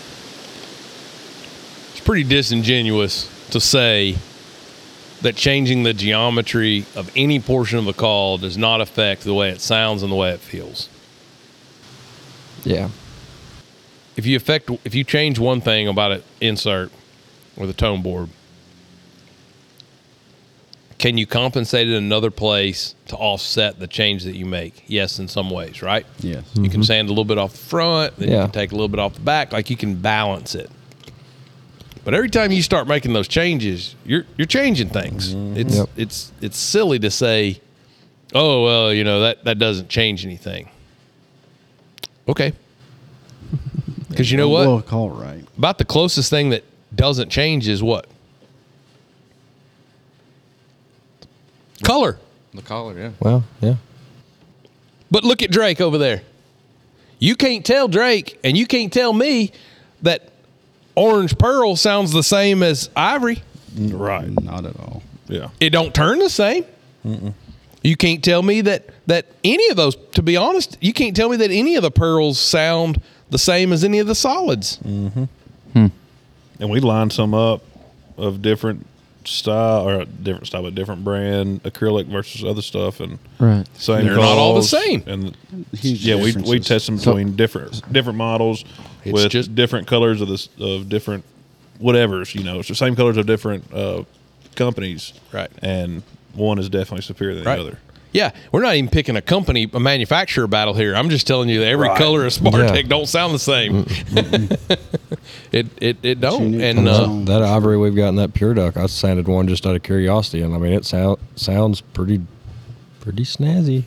it's pretty disingenuous to say that changing the geometry of any portion of a call does not affect the way it sounds and the way it feels. Yeah. If you affect if you change one thing about an insert or the tone board, can you compensate it in another place to offset the change that you make? Yes, in some ways, right? Yes. You can mm-hmm. sand a little bit off the front, then you can take a little bit off the back. Like you can balance it. But every time you start making those changes, you're you're changing things. Mm-hmm. It's Yep. it's it's silly to say, "Oh well, you know that that doesn't change anything." Okay. Because you know what? Well, call right. About the closest thing that doesn't change is what? Color. The collar, yeah. Well, yeah. But look at Drake over there. You can't tell Drake and you can't tell me that orange pearl sounds the same as ivory. right. Not at all. Yeah. It don't turn the same. You can't tell me that that any of those. To be honest, you can't tell me that any of the pearls sound the same as any of the solids. Mm-hmm. Hmm. And we lined some up of different style or different style, but different brand acrylic versus other stuff, and Right. same. They're not all the calls, same. And Huge yeah, we we differences. test them between different different models It's with just- different colors of this of different whatever's. You know, it's the same colors of different uh, companies, Right. And one is definitely superior than Right. the other. Yeah, we're not even picking a company, a manufacturer battle here. I'm just telling you that every Right. color of Spartec Yeah. don't sound the same. it it it don't. And uh. That ivory we've got in that pure duck, I sanded one just out of curiosity, and I mean it sound, sounds pretty, pretty snazzy.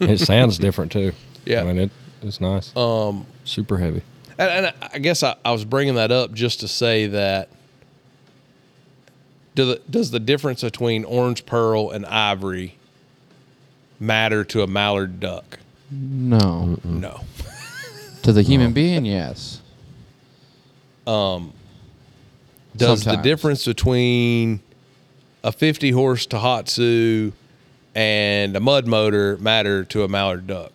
it sounds different too. Yeah. I mean it, it's nice. Um, super heavy. And, and I guess I, I was bringing that up just to say that do the, does the difference between orange pearl and ivory matter to a mallard duck? No. No. To the human being, yes. Um, does the difference between a 50 horse Tohatsu and a mud motor matter to a mallard duck?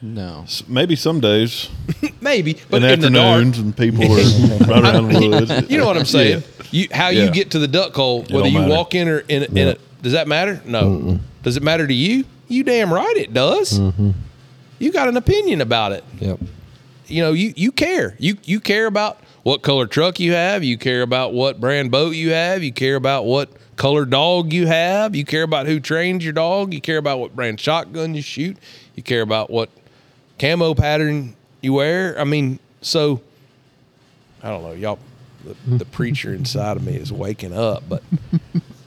No. S- Maybe some days Maybe, but in in the dark, afternoons and people are running around the woods. you know what I'm saying. Yeah. You how Yeah. you get to the duck hole, whether don't you matter. walk in or in, in it, does that matter? No. Does it matter to you? You damn right it does. Mm-hmm. You got an opinion about it. Yep. You know, you you care. You you care about what color truck you have. You care about what brand boat you have. You care about what color dog you have. You care about who trains your dog. You care about what brand shotgun you shoot. You care about what camo pattern you wear. I mean, so I don't know, y'all. The, the preacher inside of me is waking up, but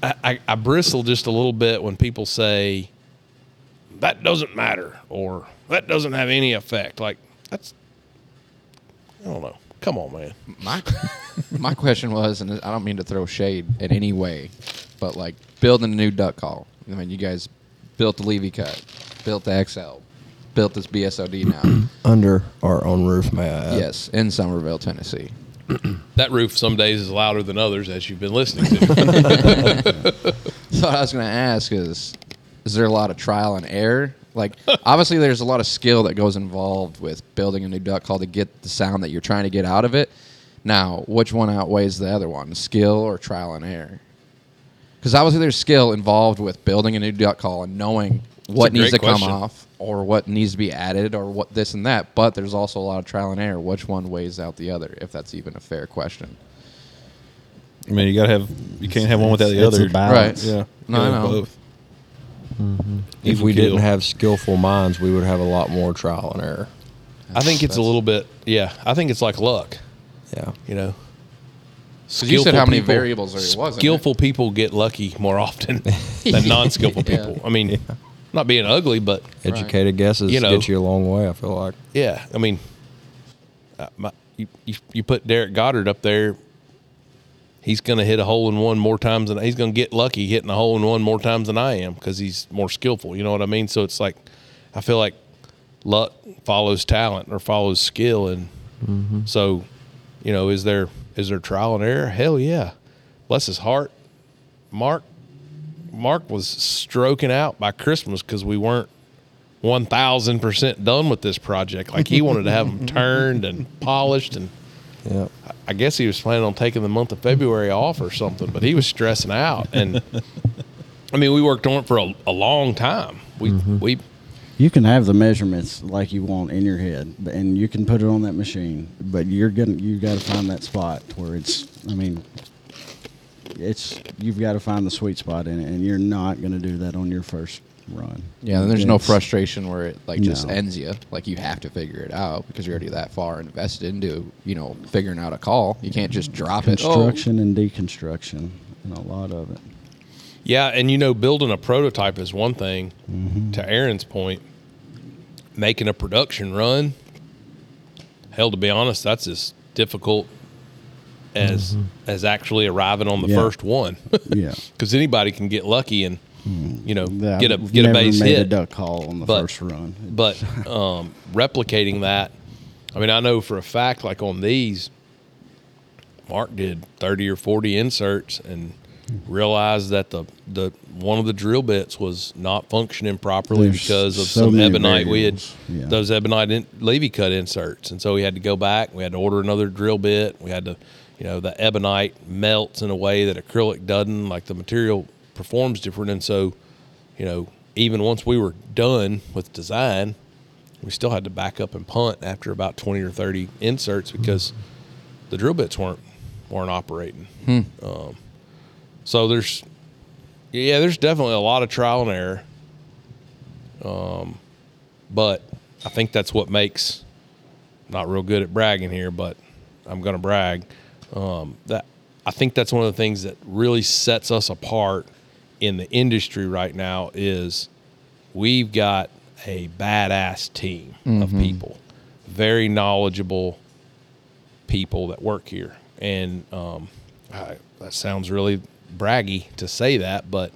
I, I, I bristle just a little bit when people say that doesn't matter or that doesn't have any effect. Like that's, I don't know. Come on, man. My my question was, and I don't mean to throw shade in any way, but like building a new duck call. I mean, you guys built the Levy cut, built the XL. built this BSOD now. Under our own roof, may I add? yes, in Somerville, Tennessee. That roof some days is louder than others, as you've been listening to. So what I was going to ask is, is there a lot of trial and error? Like, obviously, there's a lot of skill that goes involved with building a new duck call to get the sound that you're trying to get out of it. Now, which one outweighs the other one, skill or trial and error? Because obviously, there's skill involved with building a new duck call and knowing what needs to question. come off or what needs to be added or what this and that. But there's also a lot of trial and error. Which one weighs out the other? If that's even a fair question. I mean, you gotta have. You can't have one without the It's a other. balance. Yeah. No, I know. Both. If we keel. didn't have skillful minds, we would have a lot more trial and error. I think it's a little bit, yeah. I think it's like luck, Yeah. you know. Because you said how many Skillful variables there was. in it. Skillful people get lucky more often than non-skillful Yeah. people. I mean, not being ugly, but Educated guesses You know. get you a long way, I feel like. yeah. I mean, uh, my, you, you you put Derek Goddard up there. He's going to hit a hole in one more times than he's going to get lucky hitting a hole in one more times than I am because he's more skillful. You know what I mean? So it's like I feel like luck follows talent or follows skill, and mm-hmm. so you know, is there is there trial and error? Hell yeah. Bless his heart. Mark Mark was stroking out by Christmas because we weren't one thousand percent done with this project. Like he wanted to have them turned and polished, and Yeah. I guess he was planning on taking the month of February off or something. But he was stressing out, and I mean, we worked on it for a, a long time. We mm-hmm. we You can have the measurements like you want in your head, and you can put it on that machine. But you're gonna you got to find that spot where it's. I mean, it's you've got to find the sweet spot in it, and you're not gonna do that on your first run. Yeah, and there's no frustration where it like just No. ends you. Like you have to figure it out because you're already that far invested into you know figuring out a call. You can't just drop it. Oh, Construction and deconstruction, and a lot of it. Yeah, and you know, building a prototype is one thing. Mm-hmm. To Aaron's point, making a production run, hell, to be honest, that's as difficult as mm-hmm. as actually arriving on the Yeah. first one. Yeah. because anybody can get lucky and you know Yeah, get a I've get a base made hit. a duck call on the But- first run. But um, replicating that, I mean, I know for a fact, like on these, Mark did thirty or forty inserts and realized that the the one of the drill bits was not functioning properly There's because of so some ebonite. We had. Yeah. those ebonite in, levy cut inserts, and so we had to go back. We had to order another drill bit. We had to, you know, the ebonite melts in a way that acrylic doesn't. Like the material performs different, and so you know, even once we were done with design, we still had to back up and punt after about 20 or 30 inserts because the drill bits weren't weren't operating. Um, so there's yeah, there's definitely a lot of trial and error. Um, but I think that's what makes not real good at bragging here, but I'm going to brag. Um, that I think that's one of the things that really sets us apart in the industry right now is we've got a badass team of people, very knowledgeable people that work here, and um, I, that sounds really braggy to say that, but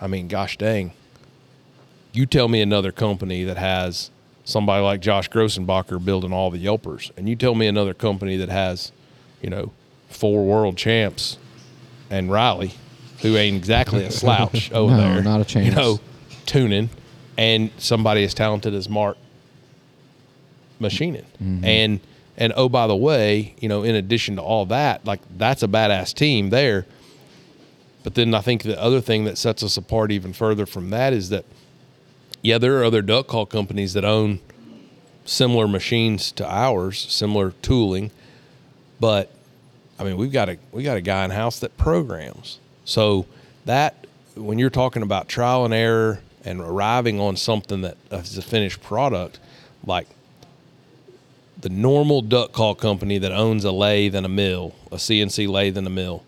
I mean, gosh dang, you tell me another company that has somebody like Josh Grossenbacher building all the Yelpers, and you tell me another company that has, you know, four world champs and Riley, who ain't exactly a slouch over No, there, not a chance. You know, tuning, and somebody as talented as Mark machining, mm-hmm. and and oh by the way, you know, in addition to all that, like that's a badass team there. But then I think the other thing that sets us apart even further from that is that, yeah, there are other duck call companies that own similar machines to ours, similar tooling, but I mean, we've got a we got a guy in house that programs. So that when you're talking about trial and error and arriving on something that is a finished product, like the normal duck call company that owns a lathe and a mill, a CNC lathe and a mill,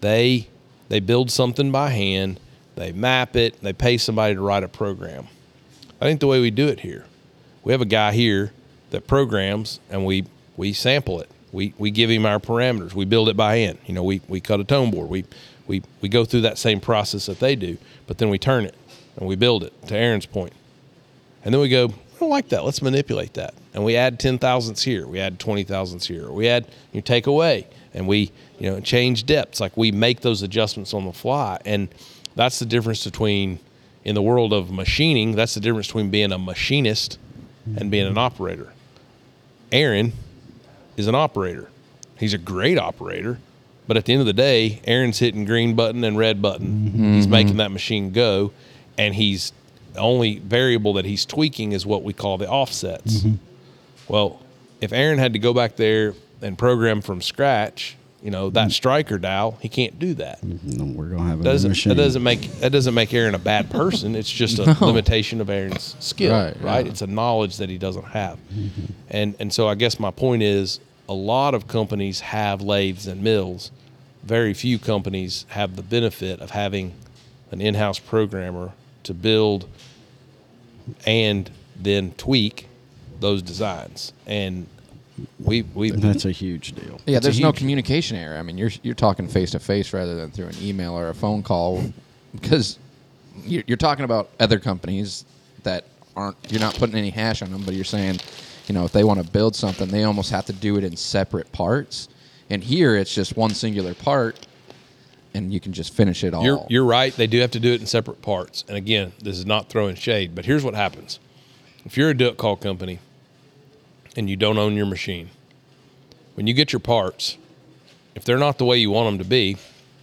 they they build something by hand, they map it, they pay somebody to write a program. I think the way we do it here, we have a guy here that programs and we we sample it. We we give him our parameters. We build it by hand. You know, we we cut a tone board. We we we go through that same process that they do, but then we turn it and we build it. To Aaron's point, and then we go, I don't like that. Let's manipulate that. And we add 10 thousandths here. We add 20 thousandths here. We add, you take away and we, you know, change depths. Like we make those adjustments on the fly. And that's the difference between, in the world of machining, that's the difference between being a machinist and being an operator. Aaron is an operator. He's a great operator. But at the end of the day, Aaron's hitting green button and red button. Mm-hmm. He's making that machine go. And he's the only variable that he's tweaking is what we call the offsets. Mm-hmm. Well, if Aaron had to go back there and program from scratch, you know, that mm-hmm. striker dial, he can't do that. No, we're gonna have a Doesn't machine. that doesn't make that doesn't make Aaron a bad person. It's just a limitation of Aaron's skill, Right, right? yeah. It's a knowledge that he doesn't have. And and so I guess my point is a lot of companies have lathes and mills. Very few companies have the benefit of having an in-house programmer to build and then tweak those designs. And we we That's a huge deal. Yeah, It's there's no communication error. I mean, you're you're talking face to face rather than through an email or a phone call, because you're, you're talking about other companies that aren't. You're not putting any hash on them, but you're saying, you know, if they want to build something, they almost have to do it in separate parts. And here, it's just one singular part, and you can just finish it all. You're you're right. They do have to do it in separate parts. And again, this is not throwing shade, but here's what happens: if you're a duck call company and you don't own your machine, when you get your parts, if they're not the way you want them to be,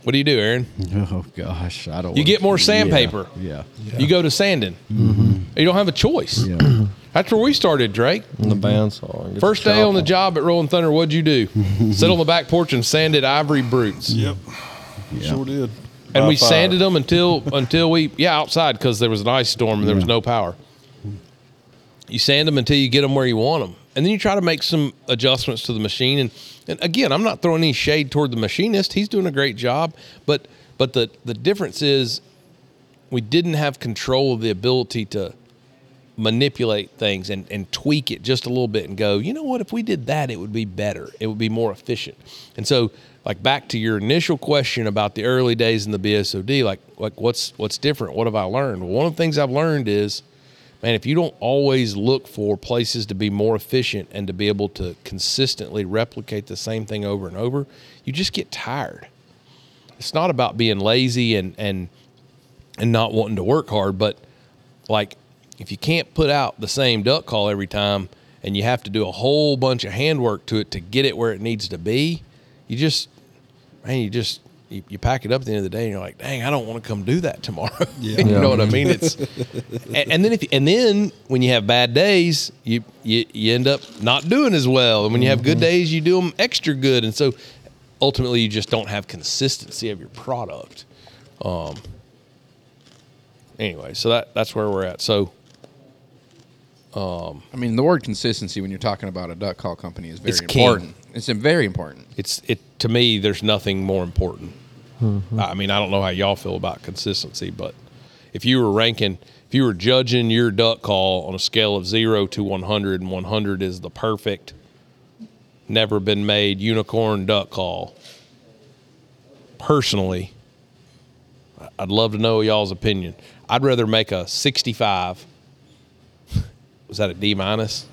what do you do, Aaron? Oh gosh, I don't. You get more sandpaper. Yeah. You go to sanding. Mm-hmm. You don't have a choice. Yeah. That's where we started, Drake. And the bandsaw. First the day on the job at Rolling Thunder, what'd you do? Sit on the back porch and sanded ivory brutes. Yep. Yeah. Sure did. and By we fire. sanded them until until we yeah outside because there was an ice storm and there was no power. You sand them until you get them where you want them, and then you try to make some adjustments to the machine. And, and again, I'm not throwing any shade toward the machinist; he's doing a great job. But but the the difference is we didn't have control of the ability to manipulate things and, and tweak it just a little bit and go, you know what, if we did that, it would be better. It would be more efficient. And so, like back to your initial question about the early days in the BSOD, like like what's what's different? What have I learned? Well, one of the things I've learned is, man, if you don't always look for places to be more efficient and to be able to consistently replicate the same thing over and over, you just get tired. It's not about being lazy and and and not wanting to work hard, but like if you can't put out the same duck call every time and you have to do a whole bunch of handwork to it to get it where it needs to be, you just man, you just you, you pack it up at the end of the day and you're like, dang, I don't want to come do that tomorrow. you know what I mean? It's and, and then if and then when you have bad days, you, you you end up not doing as well. And when you have good days, you do them extra good. And so ultimately you just don't have consistency of your product. Um anyway, so that that's where we're at. So Um, I mean, the word consistency when you're talking about a duck call company is very It's king. important. It's very important. it's it to me there's nothing more important mm-hmm. i mean i don't know how y'all feel about consistency but if you were ranking if you were judging your duck call on a scale of 0 to 100 and 100 is the perfect never been made unicorn duck call personally I- i'd love to know y'all's opinion i'd rather make a 65 was that a d minus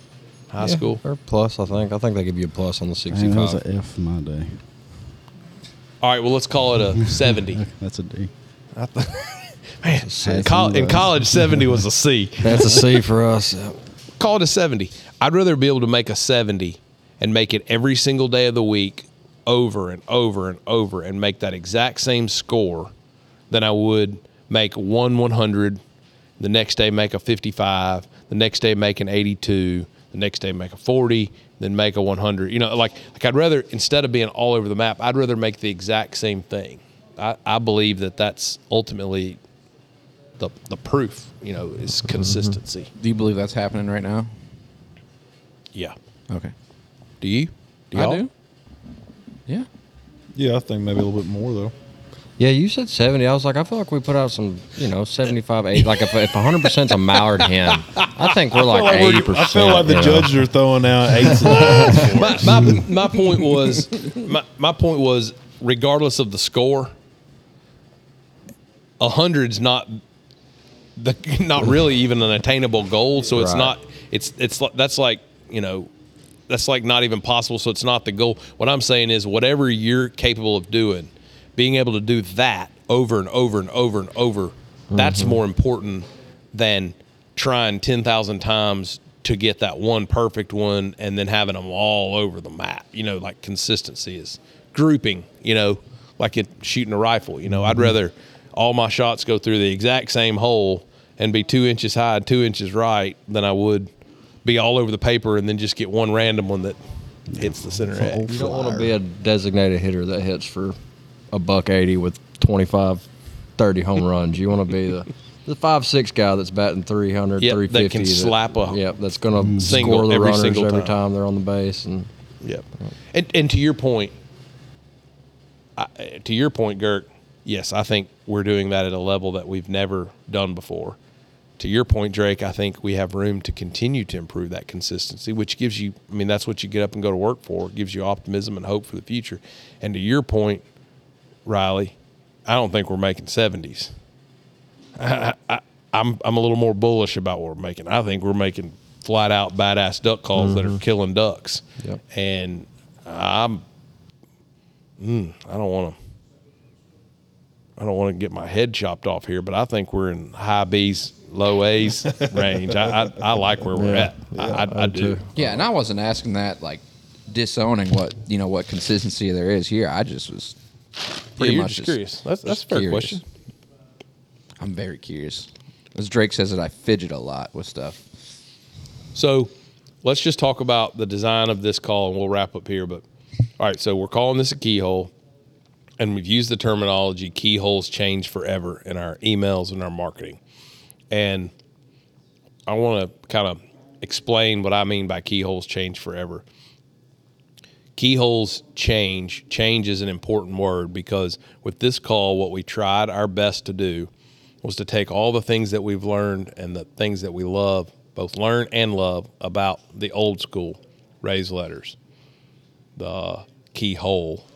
high Yeah, school or plus. I think. I think they give you a plus on the Man, that was sixty-five. an F my day. all right well let's call it a 70 That's a D. Man, That's in, col- in college, 70 was a C. That's a C for us. Call it a 70. I'd rather be able to make a 70 and make it every single day of the week over and over and over and make that exact same score than I would make one 100, the next day make a 55, the next day make an 82, the next day make a 40, then make a 100. You know, like like I'd rather instead of being all over the map, I'd rather make the exact same thing. I, I believe that that's ultimately the the proof. You know, is mm-hmm. consistency. Do you believe that's happening right now? Yeah. Okay. Do you? Do I y'all? do. Yeah. Yeah, I think maybe a little bit more though. Yeah, you said 70. I was like, I feel like we put out some, you know, 75, 80. Like, if, if 100% is a Mallard hen, I think we're like I feel like 80%. we're- I feel like the know? judges are throwing out eights and nines. my, my, my point was my, my point was regardless of the score, a hundred's not the not really even an attainable goal. So it's Right. not it's it's that's like you know that's like not even possible. So it's not the goal. What I'm saying is whatever you're capable of doing, being able to do that over and over and over and over, that's more important than trying ten thousand times to get that one perfect one and then having them all over the map. You know, like consistency is grouping. You know, like it shooting a rifle. You know, I'd rather all my shots go through the exact same hole and be two inches high and two inches right than I would be all over the paper and then just get one random one that hits the center. You don't want to be a designated hitter that hits for a buck 80 with 25, 30 home runs. You want to be the, the five six guy that's batting 300, Yep, that 350. can slap a Yep, that's going to single score the every runners single every time. time they're on the base. And Yep. And and to your point, I, to your point, Gurk, yes, I think we're doing that at a level that we've never done before. To your point, Drake, I think we have room to continue to improve that consistency, which gives you, I mean, that's what you get up and go to work for. It gives you optimism and hope for the future. And to your point, Riley, I don't think we're making 70s. I, I, I'm, I'm a little more bullish about what we're making. I think we're making flat out badass duck calls that are killing ducks. Yep. And I'm, mm, I don't want to, I don't want to get my head chopped off here, but I think we're in high B's, low A's range. I, I, I like where we're Yeah. at. I, I, I do. too. Yeah, and I wasn't asking that like disowning what you know what consistency there is here. I just was pretty you're much just curious. That's- that's a fair curious. question. I'm very curious. As Drake says, that I fidget a lot with stuff. So let's just talk about the design of this call and we'll wrap up here. But all right, so we're calling this a keyhole. And we've used the terminology keyholes change forever in our emails and our marketing. And I want to kind of explain what I mean by keyholes change forever. Keyholes change. Change is an important word because with this call, what we tried our best to do was to take all the things that we've learned and the things that we love, both learn and love, about the old school raised letters, the keyhole,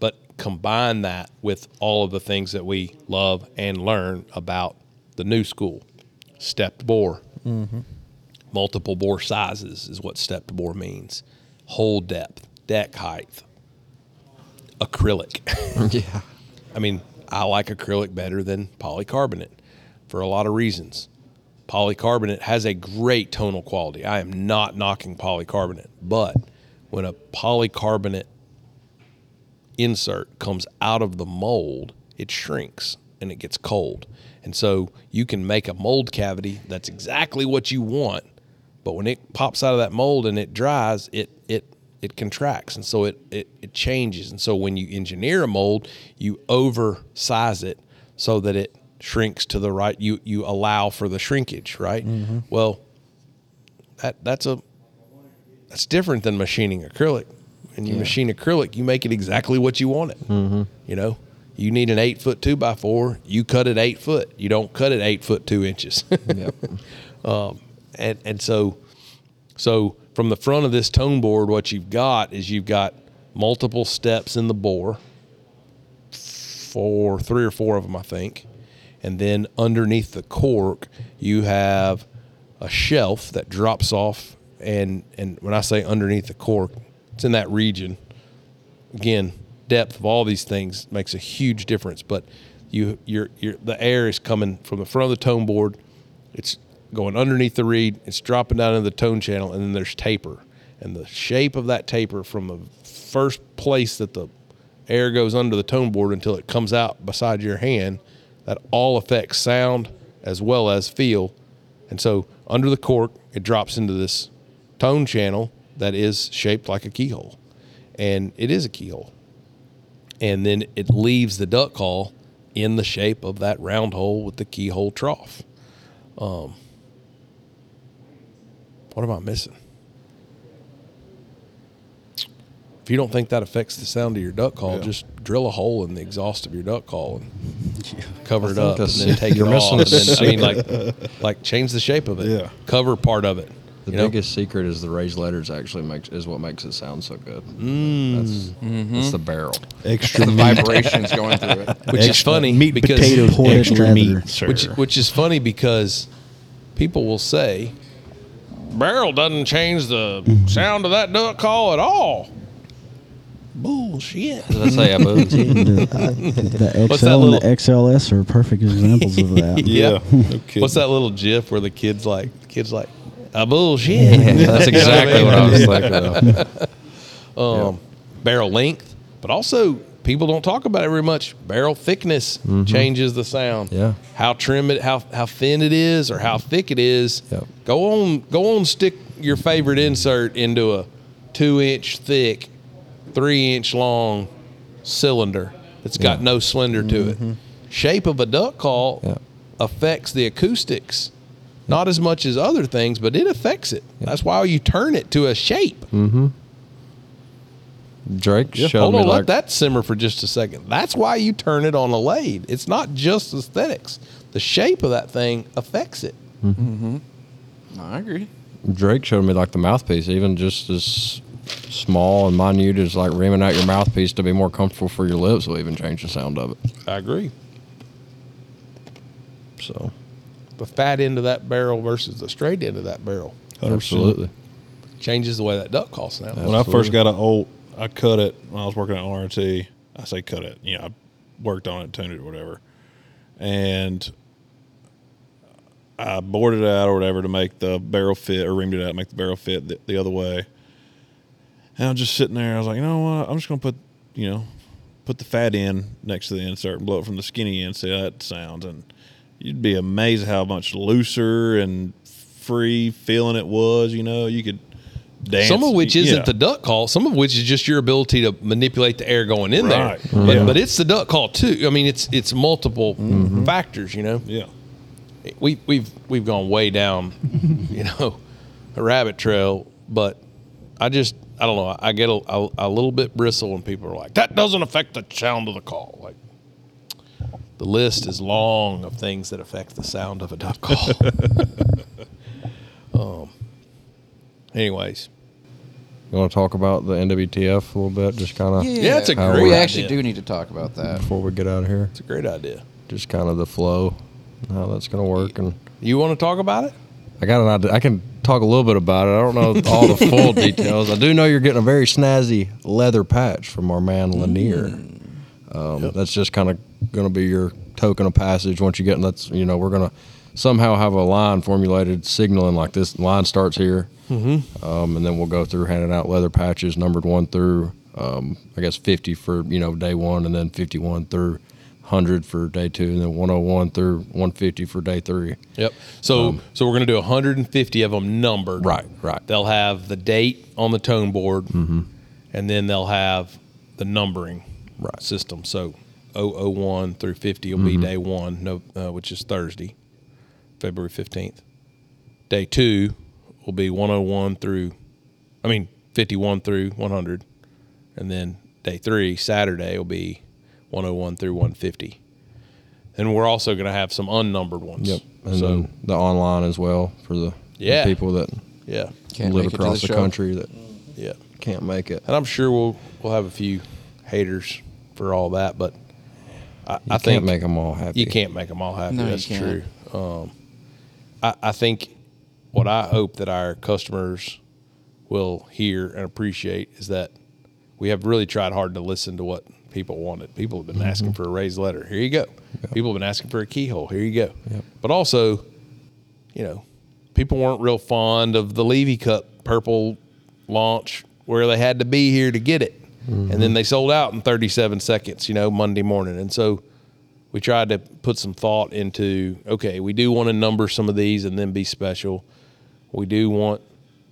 but combine that with all of the things that we love and learn about the new school, stepped bore, mm-hmm. multiple bore sizes is what stepped bore means, hole depth, deck height, acrylic. yeah. I mean, I like acrylic better than polycarbonate for a lot of reasons. Polycarbonate has a great tonal quality. I am not knocking polycarbonate, but when a polycarbonate insert comes out of the mold, it shrinks and it gets cold. And so you can make a mold cavity that's exactly what you want, but when it pops out of that mold and it dries, it it it contracts and so it, it it changes. And so when you engineer a mold, you oversize it so that it shrinks to the right you you allow for the shrinkage, right? Well, that that's a that's different than machining acrylic. And you machine acrylic, you make it exactly what you want it. Mm-hmm. You know, you need an eight foot two by four. You cut it eight foot. You don't cut it eight foot two inches. Yep. um, and and so so from the front of this tone board, what you've got is you've got multiple steps in the bore, four, three or four of them, I think, and then underneath the cork, you have a shelf that drops off, and and when I say underneath the cork, it's in that region. Again, depth of all these things makes a huge difference, but you you're, you're the air is coming from the front of the tone board. It's going underneath the reed. It's dropping down into the tone channel, and then there's taper. And the shape of that taper from the first place that the air goes under the tone board until it comes out beside your hand, that all affects sound as well as feel. And so under the cork, it drops into this tone channel that is shaped like a keyhole. And it is a keyhole. And then it leaves the duck call in the shape of that round hole with the keyhole trough. Um, what am I missing? If you don't think that affects the sound of your duck call, Yeah. just drill a hole in the exhaust of your duck call and cover it up, and then take it you're off. missing And the then, I mean, like, like change the shape of it. Yeah. cover part of it. The you know? biggest secret is the raised letters actually makes is what makes it sound so good. Mm. That's, that's the barrel. Extra The vibrations going through it. which is funny meat because potatoes, Ported extra leather. meat, sir. which which is funny because people will say, barrel doesn't change the sound of that duck call at all. Bullshit. Did I say I moved? The What's XL that and little- the XLS are perfect examples of that. Yeah. No kidding. What's that little GIF where the kids like kids like a bullshit? That's exactly what I was thinking of. um, barrel length, but also people don't talk about it very much. Barrel thickness changes the sound. Mm-hmm. Yeah. How trim it, how how thin it is, or how thick it is. Yep. Go on, go on, stick your favorite insert into a two inch thick, three inch long cylinder that's got no slender to it. Shape of a duck call Yeah. affects the acoustics. Not as much as other things, but it affects it. That's why you turn it to a shape. Drake Yeah, showed hold me on, like let that simmer for just a second. That's why you turn it on a lathe. It's not just aesthetics. The shape of that thing affects it. Mm-hmm. Mm-hmm. I agree. Drake showed me like the mouthpiece, even just as small and minute as like rimming out your mouthpiece to be more comfortable for your lips will even change the sound of it. I agree. So The fat end of that barrel versus the straight end of that barrel 100%. absolutely. changes the way that duck calls now. When I first got an Olt, I cut it when I was working at RT. I say cut it. You know, I worked on it, tuned it, whatever, and I bored it out or whatever to make the barrel fit, or reamed it out, make the barrel fit the, the other way. And I was just sitting there. I was like, you know what? I'm just gonna put, you know, put the fat end next to the insert and blow it from the skinny end. See how that sounds, and you'd be amazed how much looser and free feeling it was. You know, you could. Dance. Some of which isn't Yeah. the duck call. Some of which is just your ability to manipulate the air going in Right. there. But, Yeah. but it's the duck call too. I mean, it's it's multiple Mm-hmm. factors. You know. Yeah. we we've we've gone way down, you know, a rabbit trail. But I just I don't know. I get a, a, a little bit bristle when people are like, "That doesn't affect the sound of the call." Like the list is long of things that affect the sound of a duck call. um. Anyways, You want to talk about the NWTF a little bit, just kind of Yeah, it's a How great We idea. actually do need to talk about that. before we get out of here, It's a great idea. just kind of the flow, how that's going to work, and You want to talk about it? I got an idea. I can talk a little bit about it. I don't know all the full details. I do know you're getting a very snazzy leather patch from our man Lanier. Um, That's just kind of going to be your token of passage once you get. in That's you know we're going to somehow have a line formulated signaling like this line starts here, mm-hmm. um, and then we'll go through handing out leather patches numbered one through um, I guess 50 for you know day one, and then 51 through 100 for day two, and then 101 through 150 for day three. Yep. So so we're going to do 150 of them numbered. Right, right. They'll have the date on the tone board, and then they'll have the numbering Right. system. So 001 through 50 will be day one, no, uh, which is Thursday, February 15th. Day two will be 101 through, I mean 51 through 100, and then day three, Saturday, will be 101 through 150. And we're also going to have some unnumbered ones. Yep. And so then the online as well for the, the Yeah. people that yeah, Can't live make it to across the the, country that yeah. can't make it. And I'm sure we'll we'll have a few haters for all that, but I, You I can't think make them all happy. you can't make them all happy. No, you That's can't. true. Um, I, I think what I hope that our customers will hear and appreciate is that we have really tried hard to listen to what people wanted. People have been Mm-hmm. asking for a raised letter. Here you go. People have been asking for a keyhole. Here you go. But also, you know, people weren't real fond of the Levy Cut purple launch where they had to be here to get it. And then they sold out in 37 seconds, you know, Monday morning. And so we tried to put some thought into okay, we do want to number some of these and then be special. We do want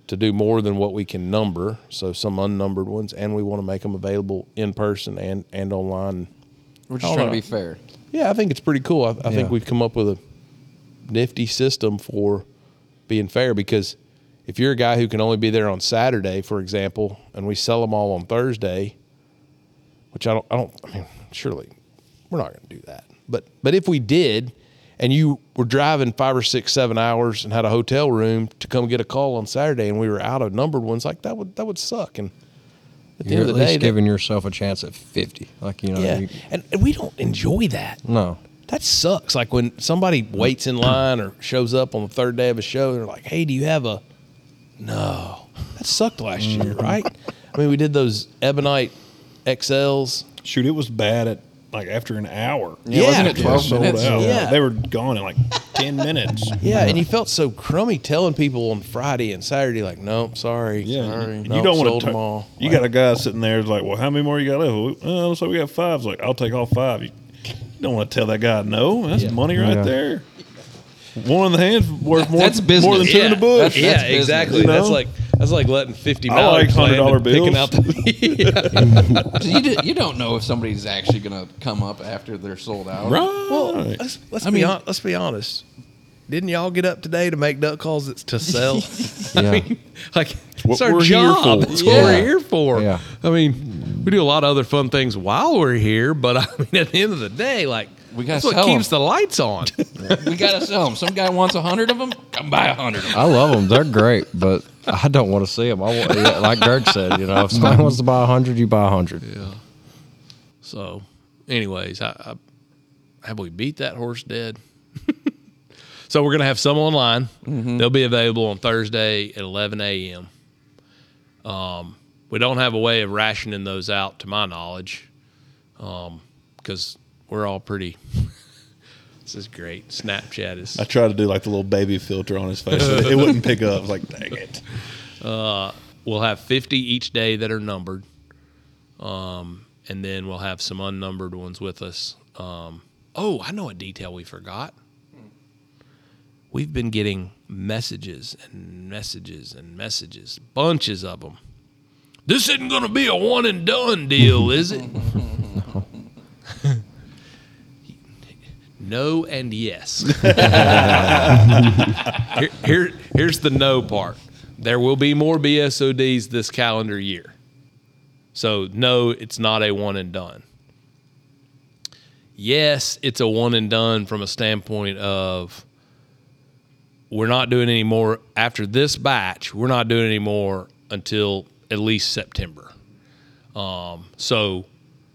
to do more than what we can number, so some unnumbered ones, and we want to make them available in person and, and online. We're just trying don't to be fair. Yeah, I think it's pretty cool. I, I Yeah. think we've come up with a nifty system for being fair because if you're a guy who can only be there on Saturday, for example, and we sell them all on Thursday, which I don't, I don't, I mean, surely we're not going to do that. But, but if we did, and you were driving five or six, seven hours and had a hotel room to come get a call on Saturday, and we were out of numbered ones, like that would that would suck. And at the You're end at of the day, least that- giving yourself a chance at 50. Like, you know, yeah, you, and, and we don't enjoy that. no. That sucks. Like when somebody waits in line or shows up on the third day of a show, they're like, "Hey, do you have a no, that sucked last year, mm-hmm. right? I mean, we did those ebonite XLs. Shoot, it was bad at like after an hour. Yeah, wasn't it It 12 sold minutes? out. Yeah. They were gone in like 10 minutes. Yeah, and you felt so crummy telling people on Friday and Saturday, like, nope, sorry, Yeah, sorry, and nope, you don't want to sold to. them all. You got a guy sitting there like, well, how many more you got left? Well, uh, looks like we got five. It's like, I'll take all five. You don't want to tell that guy no. That's money right Yeah. there. One in the hand's worth more, That's business. more than business. two in the Yeah, bush. yeah, That's business, exactly. you That's like that's like letting fifty I dollars like $100 picking bills. out the. So you, do, you don't know if somebody's actually going to come up after they're sold out. Right. Well, let's, let's I be mean- hon- let's be honest. Didn't y'all get up today to make duck calls It's to sell? Yeah. I mean, like what it's our we're here job. for. That's Yeah. what we're here for. Yeah. I mean, we do a lot of other fun things while we're here, but I mean, at the end of the day, like We gotta that's what sell keeps 'em. the lights on. We got to sell them. Some guy wants a hundred of them. Come buy a hundred of them. I love them. They're great, but I don't want to see them. I want, yeah, like Greg said, you know, if somebody wants to buy a hundred, you buy a hundred. Yeah. So, anyways, I, I, have we beat that horse dead? so we're gonna have some online. They'll be available on Thursday at 11 a.m. Um, we don't have a way of rationing those out, to my knowledge, because we're all pretty. this is great. Snapchat is. I tried to do like the little baby filter on his face. it wouldn't pick up. Like, dang it. we'll have 50 each day that are numbered. Um, and then we'll have some unnumbered ones with us. Um, oh, I know a detail we forgot. We've been getting messages and messages and messages, bunches of them. This isn't going to be a one and done deal, is it? no and yes. here, here, here's the no part. There will be more BSODs this calendar year. So, no, it's not a one and done. Yes, it's a one and done from a standpoint of we're not doing any more after this batch. We're not doing any more until at least September. Um, so,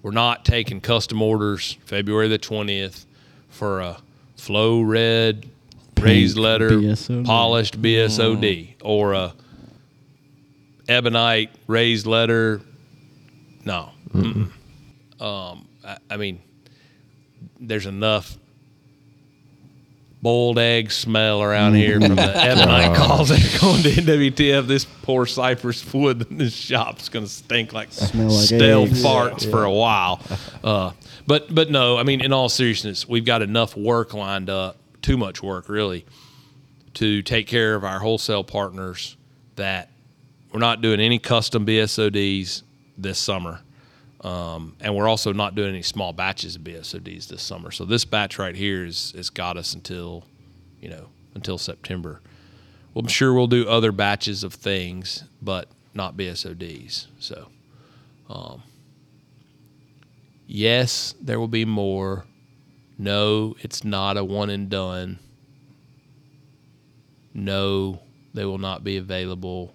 we're not taking custom orders February the 20th for a flow red raised letter BSOD. polished BSOD or a ebonite raised letter. No. Mm-mm. Um, I, I mean, there's enough boiled egg smell around here from the ebonite calls that are going to NWTF. This poor cypress wood in this shop's going to stink like Smell like stale eggs. farts for a while. Uh, but but no, I mean, in all seriousness, we've got enough work lined up, too much work really, to take care of our wholesale partners that we're not doing any custom BSODs this summer. Um, and we're also not doing any small batches of BSODs this summer. So this batch right here is has got us until, you know, until September. Well, I'm sure we'll do other batches of things, but not BSODs. So, um, yes, there will be more. No, it's not a one and done. No, they will not be available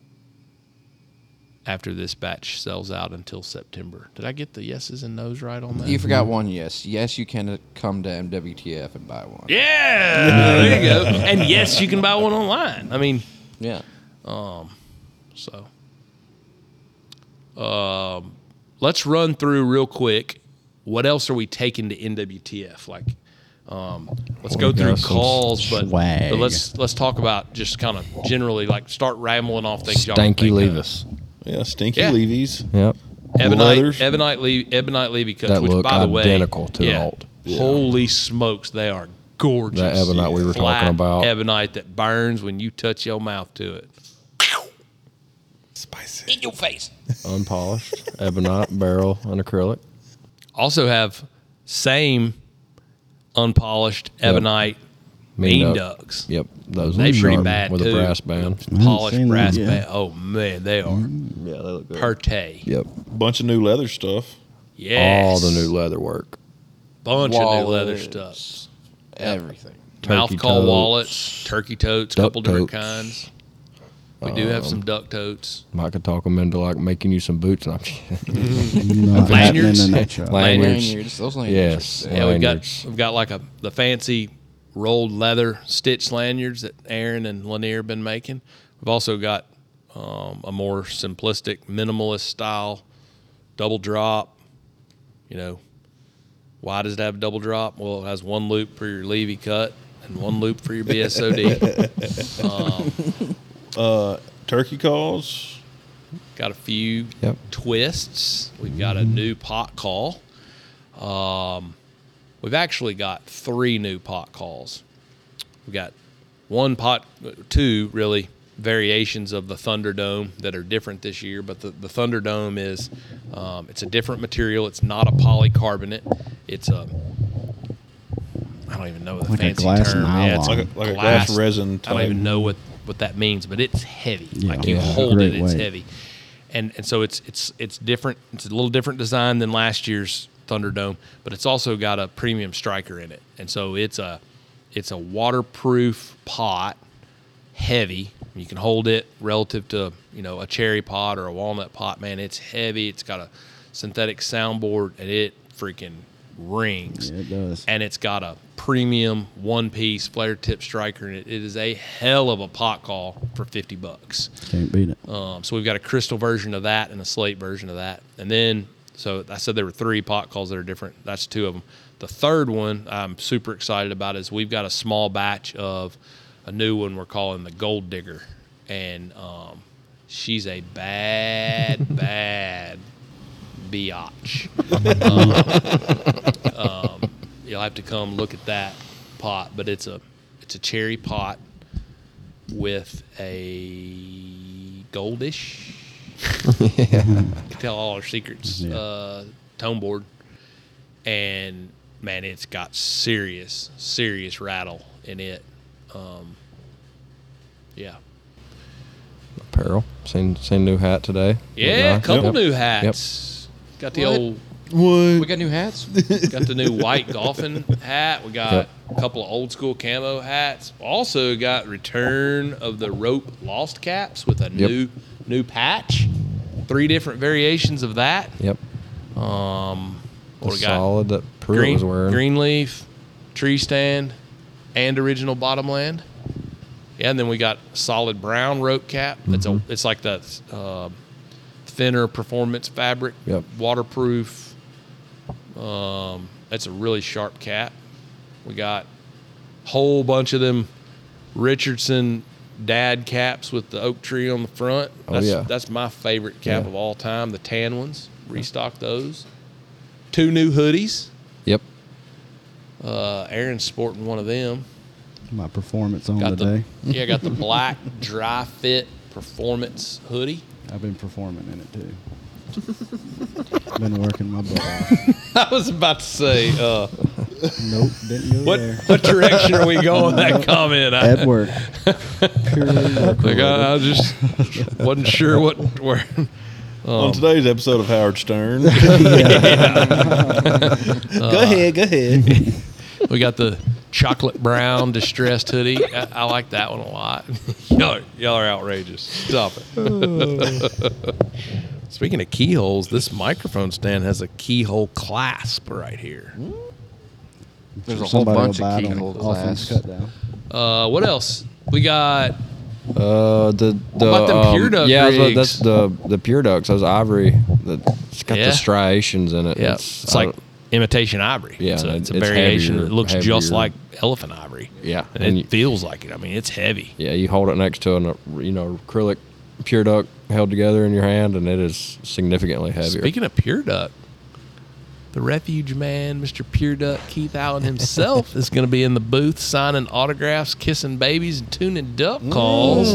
after this batch sells out until September. Did I get the yeses and nos right on that? You forgot one yes. Yes, you can uh, come to NWTF and buy one. yeah, there you go. And yes, you can buy one online. I mean, Yeah. Um, so um, let's run through real quick. What else are we taking to NWTF? Like, um, let's go through calls, but, but let's let's talk about just kind of generally like start rambling off things. y'all Stanky think of. Levis. Yeah, stinky Yeah. Levies. Yep. Ebonite, Leathers. Ebonite, Le- Ebonite Levy cuts, That which look by the way, identical to yeah, Olt. Holy smokes, they are gorgeous. That Ebonite we were talking Flat about. Ebonite that burns when you touch your mouth to it. Spicy. In your face. Unpolished. Ebonite barrel and acrylic. Also have same unpolished Ebonite Mean mean duck. ducks. Yep. Those They are pretty sharp bad with too. a brass band. Polished brass that, yeah. band. Oh man, they are Yeah, they look good. perte. Yep. Bunch of new leather stuff. Yes. All the new leather work. bunch of new leather stuff. Everything. Mouth Turkey call totes, wallets, turkey totes, duck couple different kinds. We do have some duck totes. I could talk them into like making you some boots. And I'm Not Lanyards? in a nutshell. Lanyards. Lanyards. Those lanyards. Yes. are Yeah, we've got we've got like a the fancy rolled leather stitch lanyards that Aaron and Lanier have been making. We've also got um, a more simplistic, minimalist style double drop. You know, why does it have a double drop? Well, it has one loop for your Levy cut and one loop for your BSOD. Turkey calls. got a few Yep. twists. We've got a new pot call. Um, we've actually got three new pot calls. We've got one pot, two really variations of the Thunderdome that are different this year. But the, the Thunderdome is um, it's a different material. It's not a polycarbonate. It's a I don't even know the Like a fancy glass term. Yeah, it's. Like a- like a glass resin I don't type. even know what what that means, but it's heavy. Yeah. like you Yeah. hold Great it, it's weight. heavy, and and so it's it's it's different. It's a little different design than last year's Thunderdome, but it's also got a premium striker in it, and so it's a it's a waterproof pot, heavy. You can hold it relative to you know a cherry pot or a walnut pot. Man, it's heavy. It's got a synthetic soundboard, and it freaking rings Yeah, it does. and it's got a premium one piece flare tip striker in it. It is a hell of a pot call for 50 bucks. Can't beat it. Um, so we've got a crystal version of that and a slate version of that. And then, so I said there were three pot calls that are different. That's two of them. The third one I'm super excited about is we've got a small batch of a new one we're calling the Gold Digger. And um, she's a bad, bad biatch. Um, um, you'll have to come look at that pot, but it's a it's a cherry pot with a goldish. Can tell all our secrets. Yeah. Uh, tone board, and man, it's got serious, serious rattle in it. Um, yeah, Apparel. Seen seen new hat today. yeah, a couple Yep. new hats. Got the What? old We got new hats. got the new white golfing hat. We got Yep. a couple of old school camo hats. Also got return of the rope lost caps with a Yep. new new patch. Three different variations of that. Yep. Um, what we got? solid that Pruitt Green, was wearing. green leaf, tree stand, and original bottomland. Yeah, and then we got solid brown rope cap. It's a Mm-hmm. it's like that uh, thinner performance fabric, Yep. waterproof. Um, that's a really sharp cap. We got a whole bunch of them Richardson dad caps with the oak tree on the front. Oh, That's, yeah. that's my favorite cap Yeah. of all time. The tan ones. Restock those. Two new hoodies. Yep. Uh, Aaron's sporting one of them. My performance on Got the today. yeah, I got the black dry fit performance hoodie. I've been performing in it too. been working my butt off. I was about to say, uh, Nope, didn't go what there. what direction are we going with that comment? I, At work. Purely work like, I, I just wasn't sure what where. On today's episode of Howard Stern. go ahead, go ahead. We got the chocolate brown distressed hoodie. I, I like that one a lot. y'all, are, y'all are outrageous. Stop it. Speaking of keyholes, this microphone stand has a keyhole clasp right here. There's a whole Somebody bunch of buy it on keyhole offense glass. cut down. Uh, what else? We got Uh, the the about them um, Pure Duck yeah, I was about- rigs? that's the the pure ducks. Those ivory. The, it's got Yeah. the striations in it. yeah, it's, I like don't- imitation ivory. Yeah, it's a, it's a it's variation. heavier- it looks just heavier. like elephant ivory. Yeah, and, and it you- feels like it. I mean, it's heavy. yeah. You hold it next to an uh, you know acrylic pure duck held together in your hand, and it is significantly heavier. Speaking of Pure Duck, the refuge man, Mr. Pure Duck Keith Allen himself, is going to be in the booth signing autographs, kissing babies, and tuning duck calls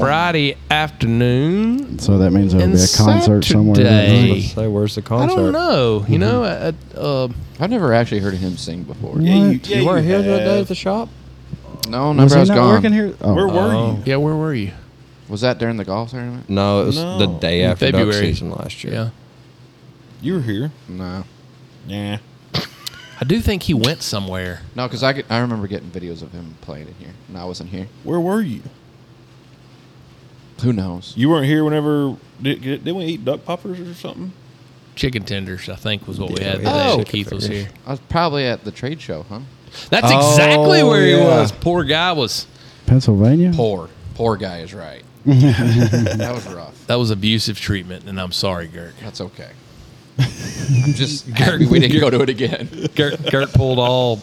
Friday afternoon. So that means there'll And be a concert somewhere. that Saturday. night. Let's say, where's the concert? I concert? don't know. You know, I, I, uh, I've never actually heard him sing before. Yeah, you, yeah, You weren't here that day at the shop. No, Was never. he I was not gone. working here? Oh, Where were Oh. you? yeah, where were you? Was that during the golf tournament? No, it was the day In after duck February. season last year. Yeah. You were here. No. Yeah. I do think he went somewhere. No, because I, get- I remember getting videos of him playing in here, and I wasn't here. Where were you? Who knows? You weren't here whenever. Did, didn't we eat duck poppers or something? Chicken tenders, I think, was what we Yeah, had we the had day that chicken Keith was fingers. here. I was probably at the trade show, huh? That's exactly Oh, where he yeah. was. Poor guy was Pennsylvania? Poor. Poor guy is right. That was rough. That was abusive treatment, and I'm sorry, Gurk. That's okay. I'm just happy we didn't go to it again. Gurk, Gurk pulled all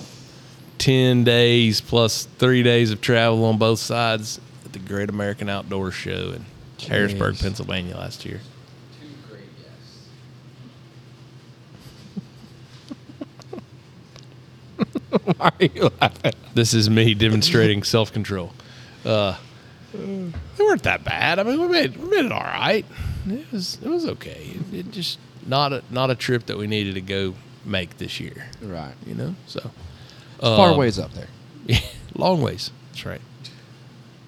10 days plus three days of travel on both sides at the Great American Outdoor Show in Harrisburg, Pennsylvania last year. Why are you laughing? This is me demonstrating self control. Uh, they weren't that bad. I mean, we made we made it all right. It was it was okay. It, it just not a not a trip that we needed to go make this year. Right. You know, so Far Um, ways up there. Yeah, long ways. That's right.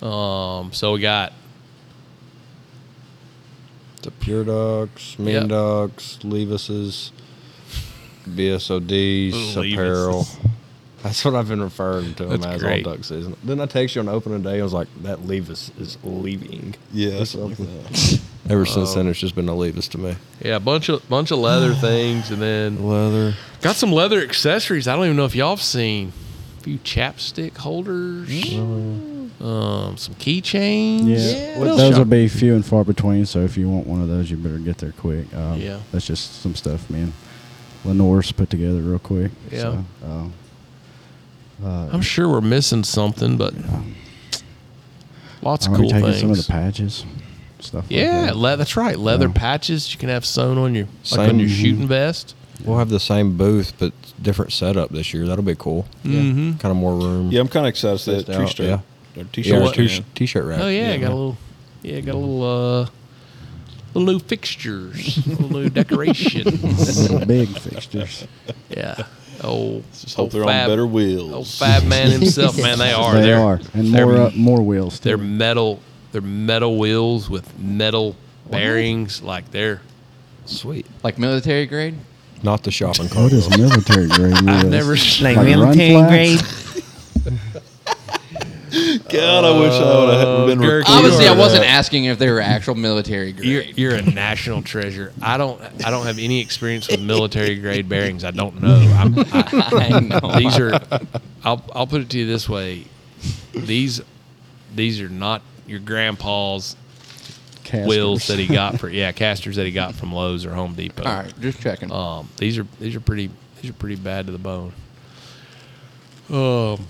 Um, so we got The Pure Ducks, Mean Yep. Dogs, Levis's, BSODs, Levis's. apparel. That's what I've been referring to them That's as great. all duck season. Then I text you on opening day. I was like, "That Levy's is leaving." Yeah, something like something. Ever since Oh. then, it's just been a Levy's to me. yeah a bunch of bunch of leather things, and then Leather. got some leather accessories. I don't even know if y'all have seen a few chapstick holders, um, some keychains. Yeah, What else those y'all- will be few and far between. So if you want one of those, you better get there quick. Um, Yeah. that's just some stuff, man. Lenore's put together real quick. Yeah. So, uh, uh, I'm sure we're missing something, but lots of cool taking things. some of the patches, stuff. yeah, like that. le- that's right. Leather Yeah. patches you can have sewn on your like on your shooting vest. We'll have the same booth, but different setup this year. That'll be cool. Mm-hmm. Kind of more room. Yeah, I'm kind of excited to see that tree out, strip. yeah. T-shirt. our t- stand. t-shirt rack. Oh yeah, Yeah. got a little, yeah, got a little, uh, little new fixtures, little new decorations. Little big fixtures. yeah, oh, Just hope old they're fab, on better wheels. Old Fab Man himself, man, they are. they They're- are, and they're- more uh, more wheels. They're metal. They're metal wheels with metal bearings. Like they're. Sweet. Like military grade? Not the shopping cart. What is though. military grade? I've never. Like run flats? God, I wish I would have been. Kirk, recording Obviously, I wasn't asking if they were actual military You're, grade. you're a national treasure. I don't. I don't have any experience with military grade bearings. I don't know. I'm, I, I know. these are. I'll I'll put it to you this way. These these are not your grandpa's Casters. wheels that he got for yeah casters that he got from Lowe's or Home Depot. All right, just checking. Um, these are these are pretty these are pretty bad to the bone. Um,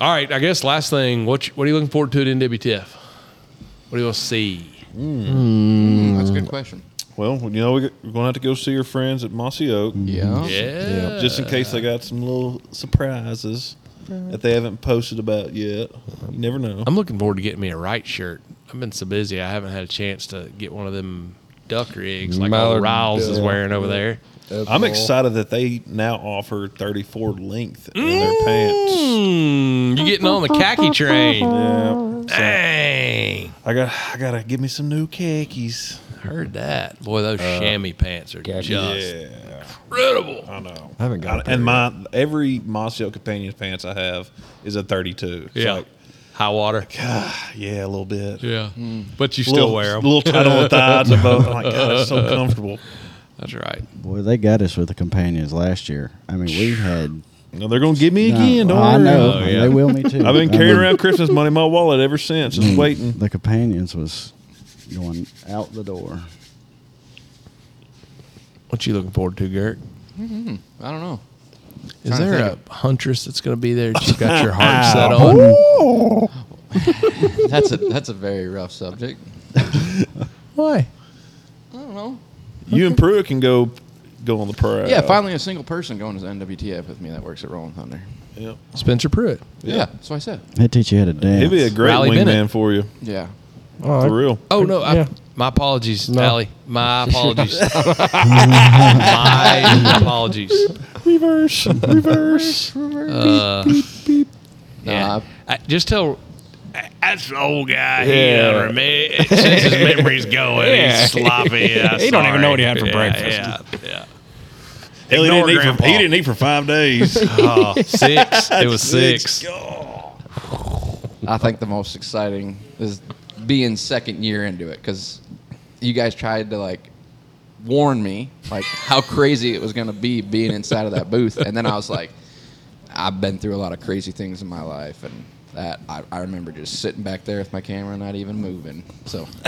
all right. I guess last thing. What you, what are you looking forward to at NWTF? What do you want to see? Mm, that's a good question. Well, you know, we're going to have to go see your friends at Mossy Oak. Yeah. Yeah. Just in case they got some little surprises that they haven't posted about yet. You never know. I'm looking forward to getting me a right shirt. I've been so busy, I haven't had a chance to get one of them duck rigs like all Mallard, Riles is wearing over there. I'm excited that they now offer 34 length in their pants. Mm, You're getting on the khaki train? Yeah. Dang, I got I got to give me some new khakis. heard that. Boy, those uh, chamois pants are just Yeah. incredible. I know. I haven't got a I- and my every Mossy Oak companion pants I have is a 32. It's Yeah, like, high water. ah, yeah, a little bit. Yeah, mm. but you still little, wear them. A little tight on the thighs of both. I'm like, God, it's so comfortable. That's right. Boy, they got us with the companions last year. I mean, we had. No, they're gonna give me No, again. Oh, don't I worry. know. Oh, yeah. They will me too. I've been I carrying mean, around Christmas money in my wallet ever since, just waiting. The companions was going out the door. What you looking forward to, Gurk? Mm-hmm. I don't know. Is Trying to there a think huntress that's going to be there? that You got your heart set on. That's a that's a very rough subject. Why? I don't know. You and Pruitt can go go on the parade. Yeah, finally a single person going to the NWTF with me that works at Rolling Thunder. Yeah. Spencer Pruitt. Yeah, that's what I said. They teach you how to dance. He'd be a great Riley wingman Bennett. for you. Yeah. For real. Oh no! I, Yeah. my apologies, No. Allie. My apologies. my apologies. Reverse. Reverse. Uh, No, yeah. I- I, just tell. That's the old guy. He don't. Since his memory's going, he's sloppy. Yeah, He don't even know what he had for Yeah, breakfast. Yeah, yeah. Hell, he, didn't eat for, he didn't eat for five days. Oh, six. It was six. I think the most exciting is being second year into it because you guys tried to like warn me like how crazy it was going to be being inside of that booth, and then I was like, I've been through a lot of crazy things in my life, and that I, I remember just sitting back there with my camera, not even moving. So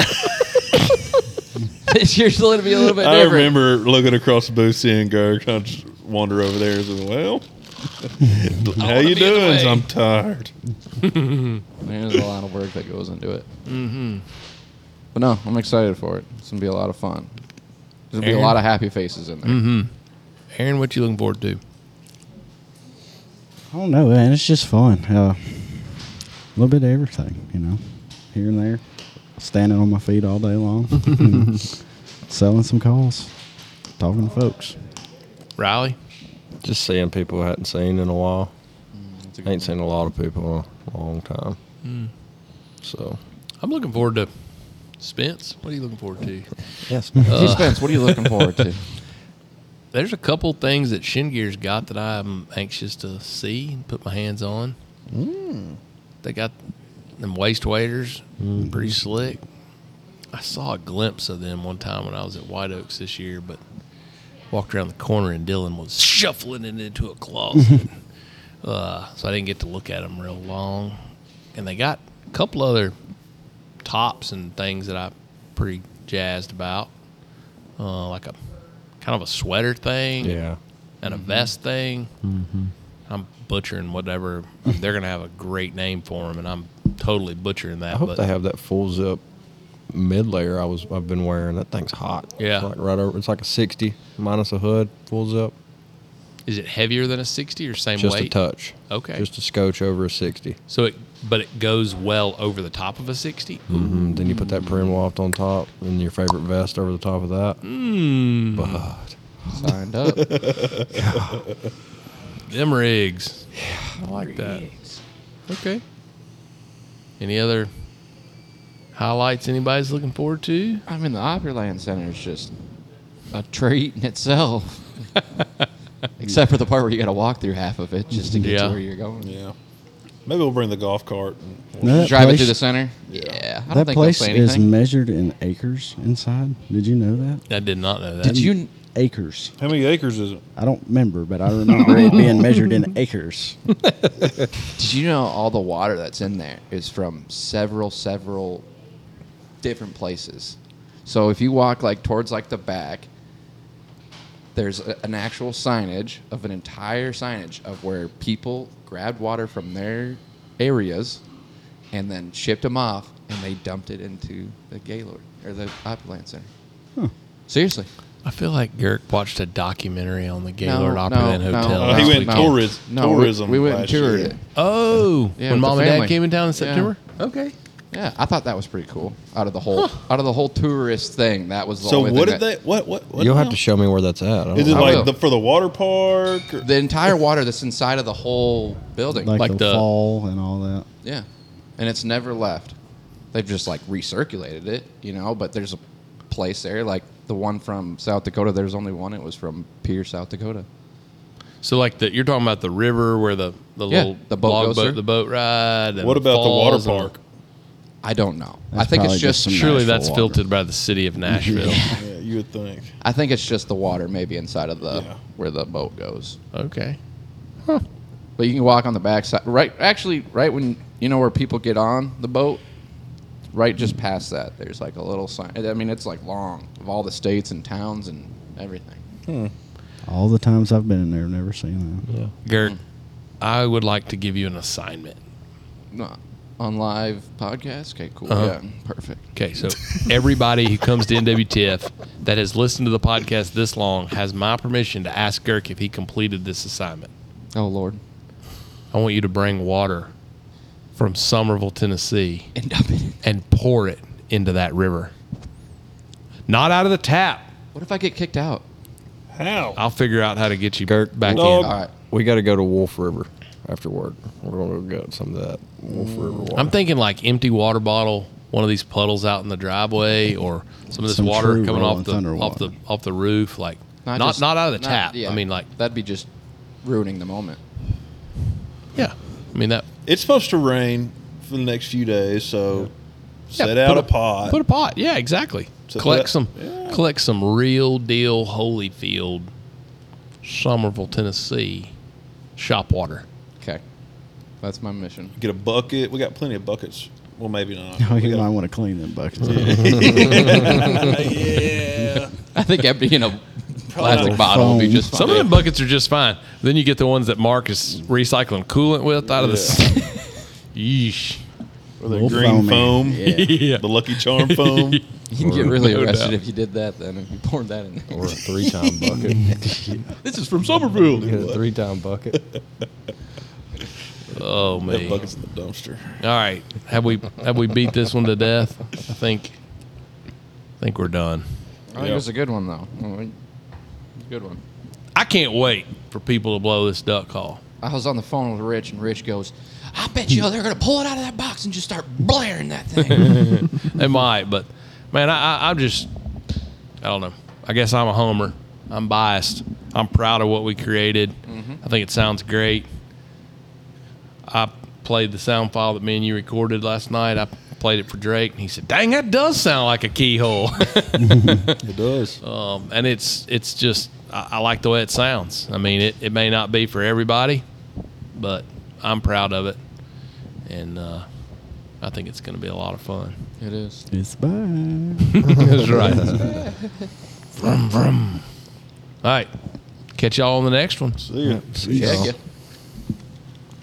this year's going to be a little bit I different. remember looking across the booth, seeing Gurk. I just wander over there and say, "Well, how you be in the doing? I'm tired." There's a lot of work that goes into it. Mm-hmm. But no, I'm excited for it. It's gonna be a lot of fun. There's gonna be a lot of happy faces in there. Mm-hmm. Aaron, what you looking forward to? I don't know, man. It's just fun. Uh, a little bit of everything, you know, here and there. Standing on my feet all day long, and selling some calls, talking to folks. Riley? Just seeing people I hadn't seen in a while. It's a I ain't seen a lot of people in a long time. Hmm. So, I'm looking forward to Spence. What are you looking forward to? yes. Uh, hey, Spence, what are you looking forward to? There's a couple things that Shin Gear's got that I'm anxious to see and put my hands on. Hmm. They got them waist waders, pretty slick. I saw a glimpse of them one time when I was at White Oaks this year, but walked around the corner and Dylan was shuffling it into a closet. uh, so I didn't get to look at them real long. And they got a couple other tops and things that I'm pretty jazzed about, uh, like a kind of a sweater thing Yeah. and a vest thing. I'm butchering whatever. They're gonna have a great name for them, and I'm totally butchering that. I hope but they have that full zip mid layer I was I've been wearing. That thing's hot. Yeah. It's like right over it's like a sixty minus a hood, full zip. is it heavier than a 60 or same Just weight? Just a touch. Okay. Just a scotch over a sixty. So it, but it goes well over the top of a 60. Mm-hmm. Then you put that PrimaLoft on top and your favorite vest over the top of that. Mm. But Signed up. Them rigs. I like that. Okay. Any other highlights anybody's looking forward to? I mean, the Opryland Center is just a treat in itself. Except for the part where you got to walk through half of it just to get Yeah. to where you're going. Yeah, maybe we'll bring the golf cart. And, That Drive it place- through the center. Yeah, I don't That think place is measured in acres inside. Did you know that? I did not know that. Did you? Acres. how many acres is it? I don't remember, but I remember it being measured in acres. Did you know all the water that's in there is from several, several different places? So if you walk like towards like the back, there's a, an actual signage of an entire signage of where people grabbed water from their areas and then shipped them off and they dumped it into the Gaylord or the Opryland Center. Seriously. I feel like Garrick watched a documentary on the Gaylord No, Opryland no, Hotel. no, Oh, he went weekend. tourist, No, tourism. we went and toured it. Oh, Yeah, when mom the and dad came in town in Yeah. September. Okay. Yeah, I thought that was pretty cool. Out of the whole, out of the whole tourist thing, that was the So only what thing did that- they? What? What? what you'll now? have to show me where that's at. I don't Is it know. I like will. the for the water park? Or? the entire water that's inside of the whole building. Like, Like the, the- fall and all that. yeah, and it's never left. They've just like recirculated it, you know. But there's a place there, like the one from South Dakota. There's only one. It was from Pierre, South Dakota. So like the you're talking about the river where the the Yeah, little the boat log goes boat the boat ride. And What about the water falls and- park? I don't know. That's I think it's probably just. just some- Surely Nashville that's water. filtered by the city of Nashville. Yeah, you would think. I think it's just the water, maybe inside of the Yeah. where the boat goes. okay. But you can walk on the backside, right? Actually, right when you know where people get on the boat, right just past that, there's like a little sign. I mean, it's like long of all the states and towns and everything. All the times I've been in there, never seen that. Yeah. Garrett, I would like to give you an assignment. No, on live podcast. Okay, cool. Uh-huh. Yeah, perfect. Okay, so everybody who comes to NWTF that has listened to the podcast this long has my permission to ask Gurk if he completed this assignment. Oh Lord, I want you to bring water from Somerville, Tennessee, end up it. and pour it into that river. Not out of the tap. What if I get kicked out? How? I'll figure out how to get you Gurk, back dog. in. All right. We got to go to Wolf River after work. We're going to go get some of that Wolf River water. I'm thinking like empty water bottle, one of these puddles out in the driveway, or some of this Some water true coming off rolling the thunder off the off the roof, like not not, just- out of the not- tap. yeah, I mean, like that'd be just ruining the moment. yeah. I mean that. It's supposed to rain for the next few days, so yeah, set out put a, pot. Put a pot. Yeah, exactly. So collect that- some yeah. collect some real deal Holyfield, Somerville, Tennessee, shop water. Okay. That's my mission. Get a bucket. We got plenty of buckets. Well, maybe not. We you got- might want to clean them buckets. yeah. I think emptying a plastic bottle would be just fine. Some of them buckets are just fine. Then you get the ones that Mark is recycling coolant with out of the. Yeesh. Or the Little green foamy. foam. Yeah. Yeah. The Lucky Charm foam. You can get really No arrested doubt. if you did that. Then if you poured that in. Or a three time bucket. this is from Somerville. Get a three time bucket. Oh That man. bucket's in the dumpster. All right. Have we have we beat this one to death? I think. I think we're done. I think it was a good one though. It- good one. I can't wait for people to blow this duck call. I was on the phone with Rich, and Rich goes, "I bet you they're gonna pull it out of that box and just start blaring that thing." They might, but man, I, I, I'm just, I don't know. I guess I'm a homer. I'm biased. I'm proud of what we created. I think it sounds great. I played the sound file that me and you recorded last night. I played it for Drake, and he said, "Dang, that does sound like a keyhole." It does. um, and it's it's just I, I like the way it sounds. I mean, it, it may not be for everybody, but I'm proud of it, and uh, I think it's going to be a lot of fun. it is. it's fine. That's right. vroom, vroom. All right. Catch y'all on the next one. See ya. Check it.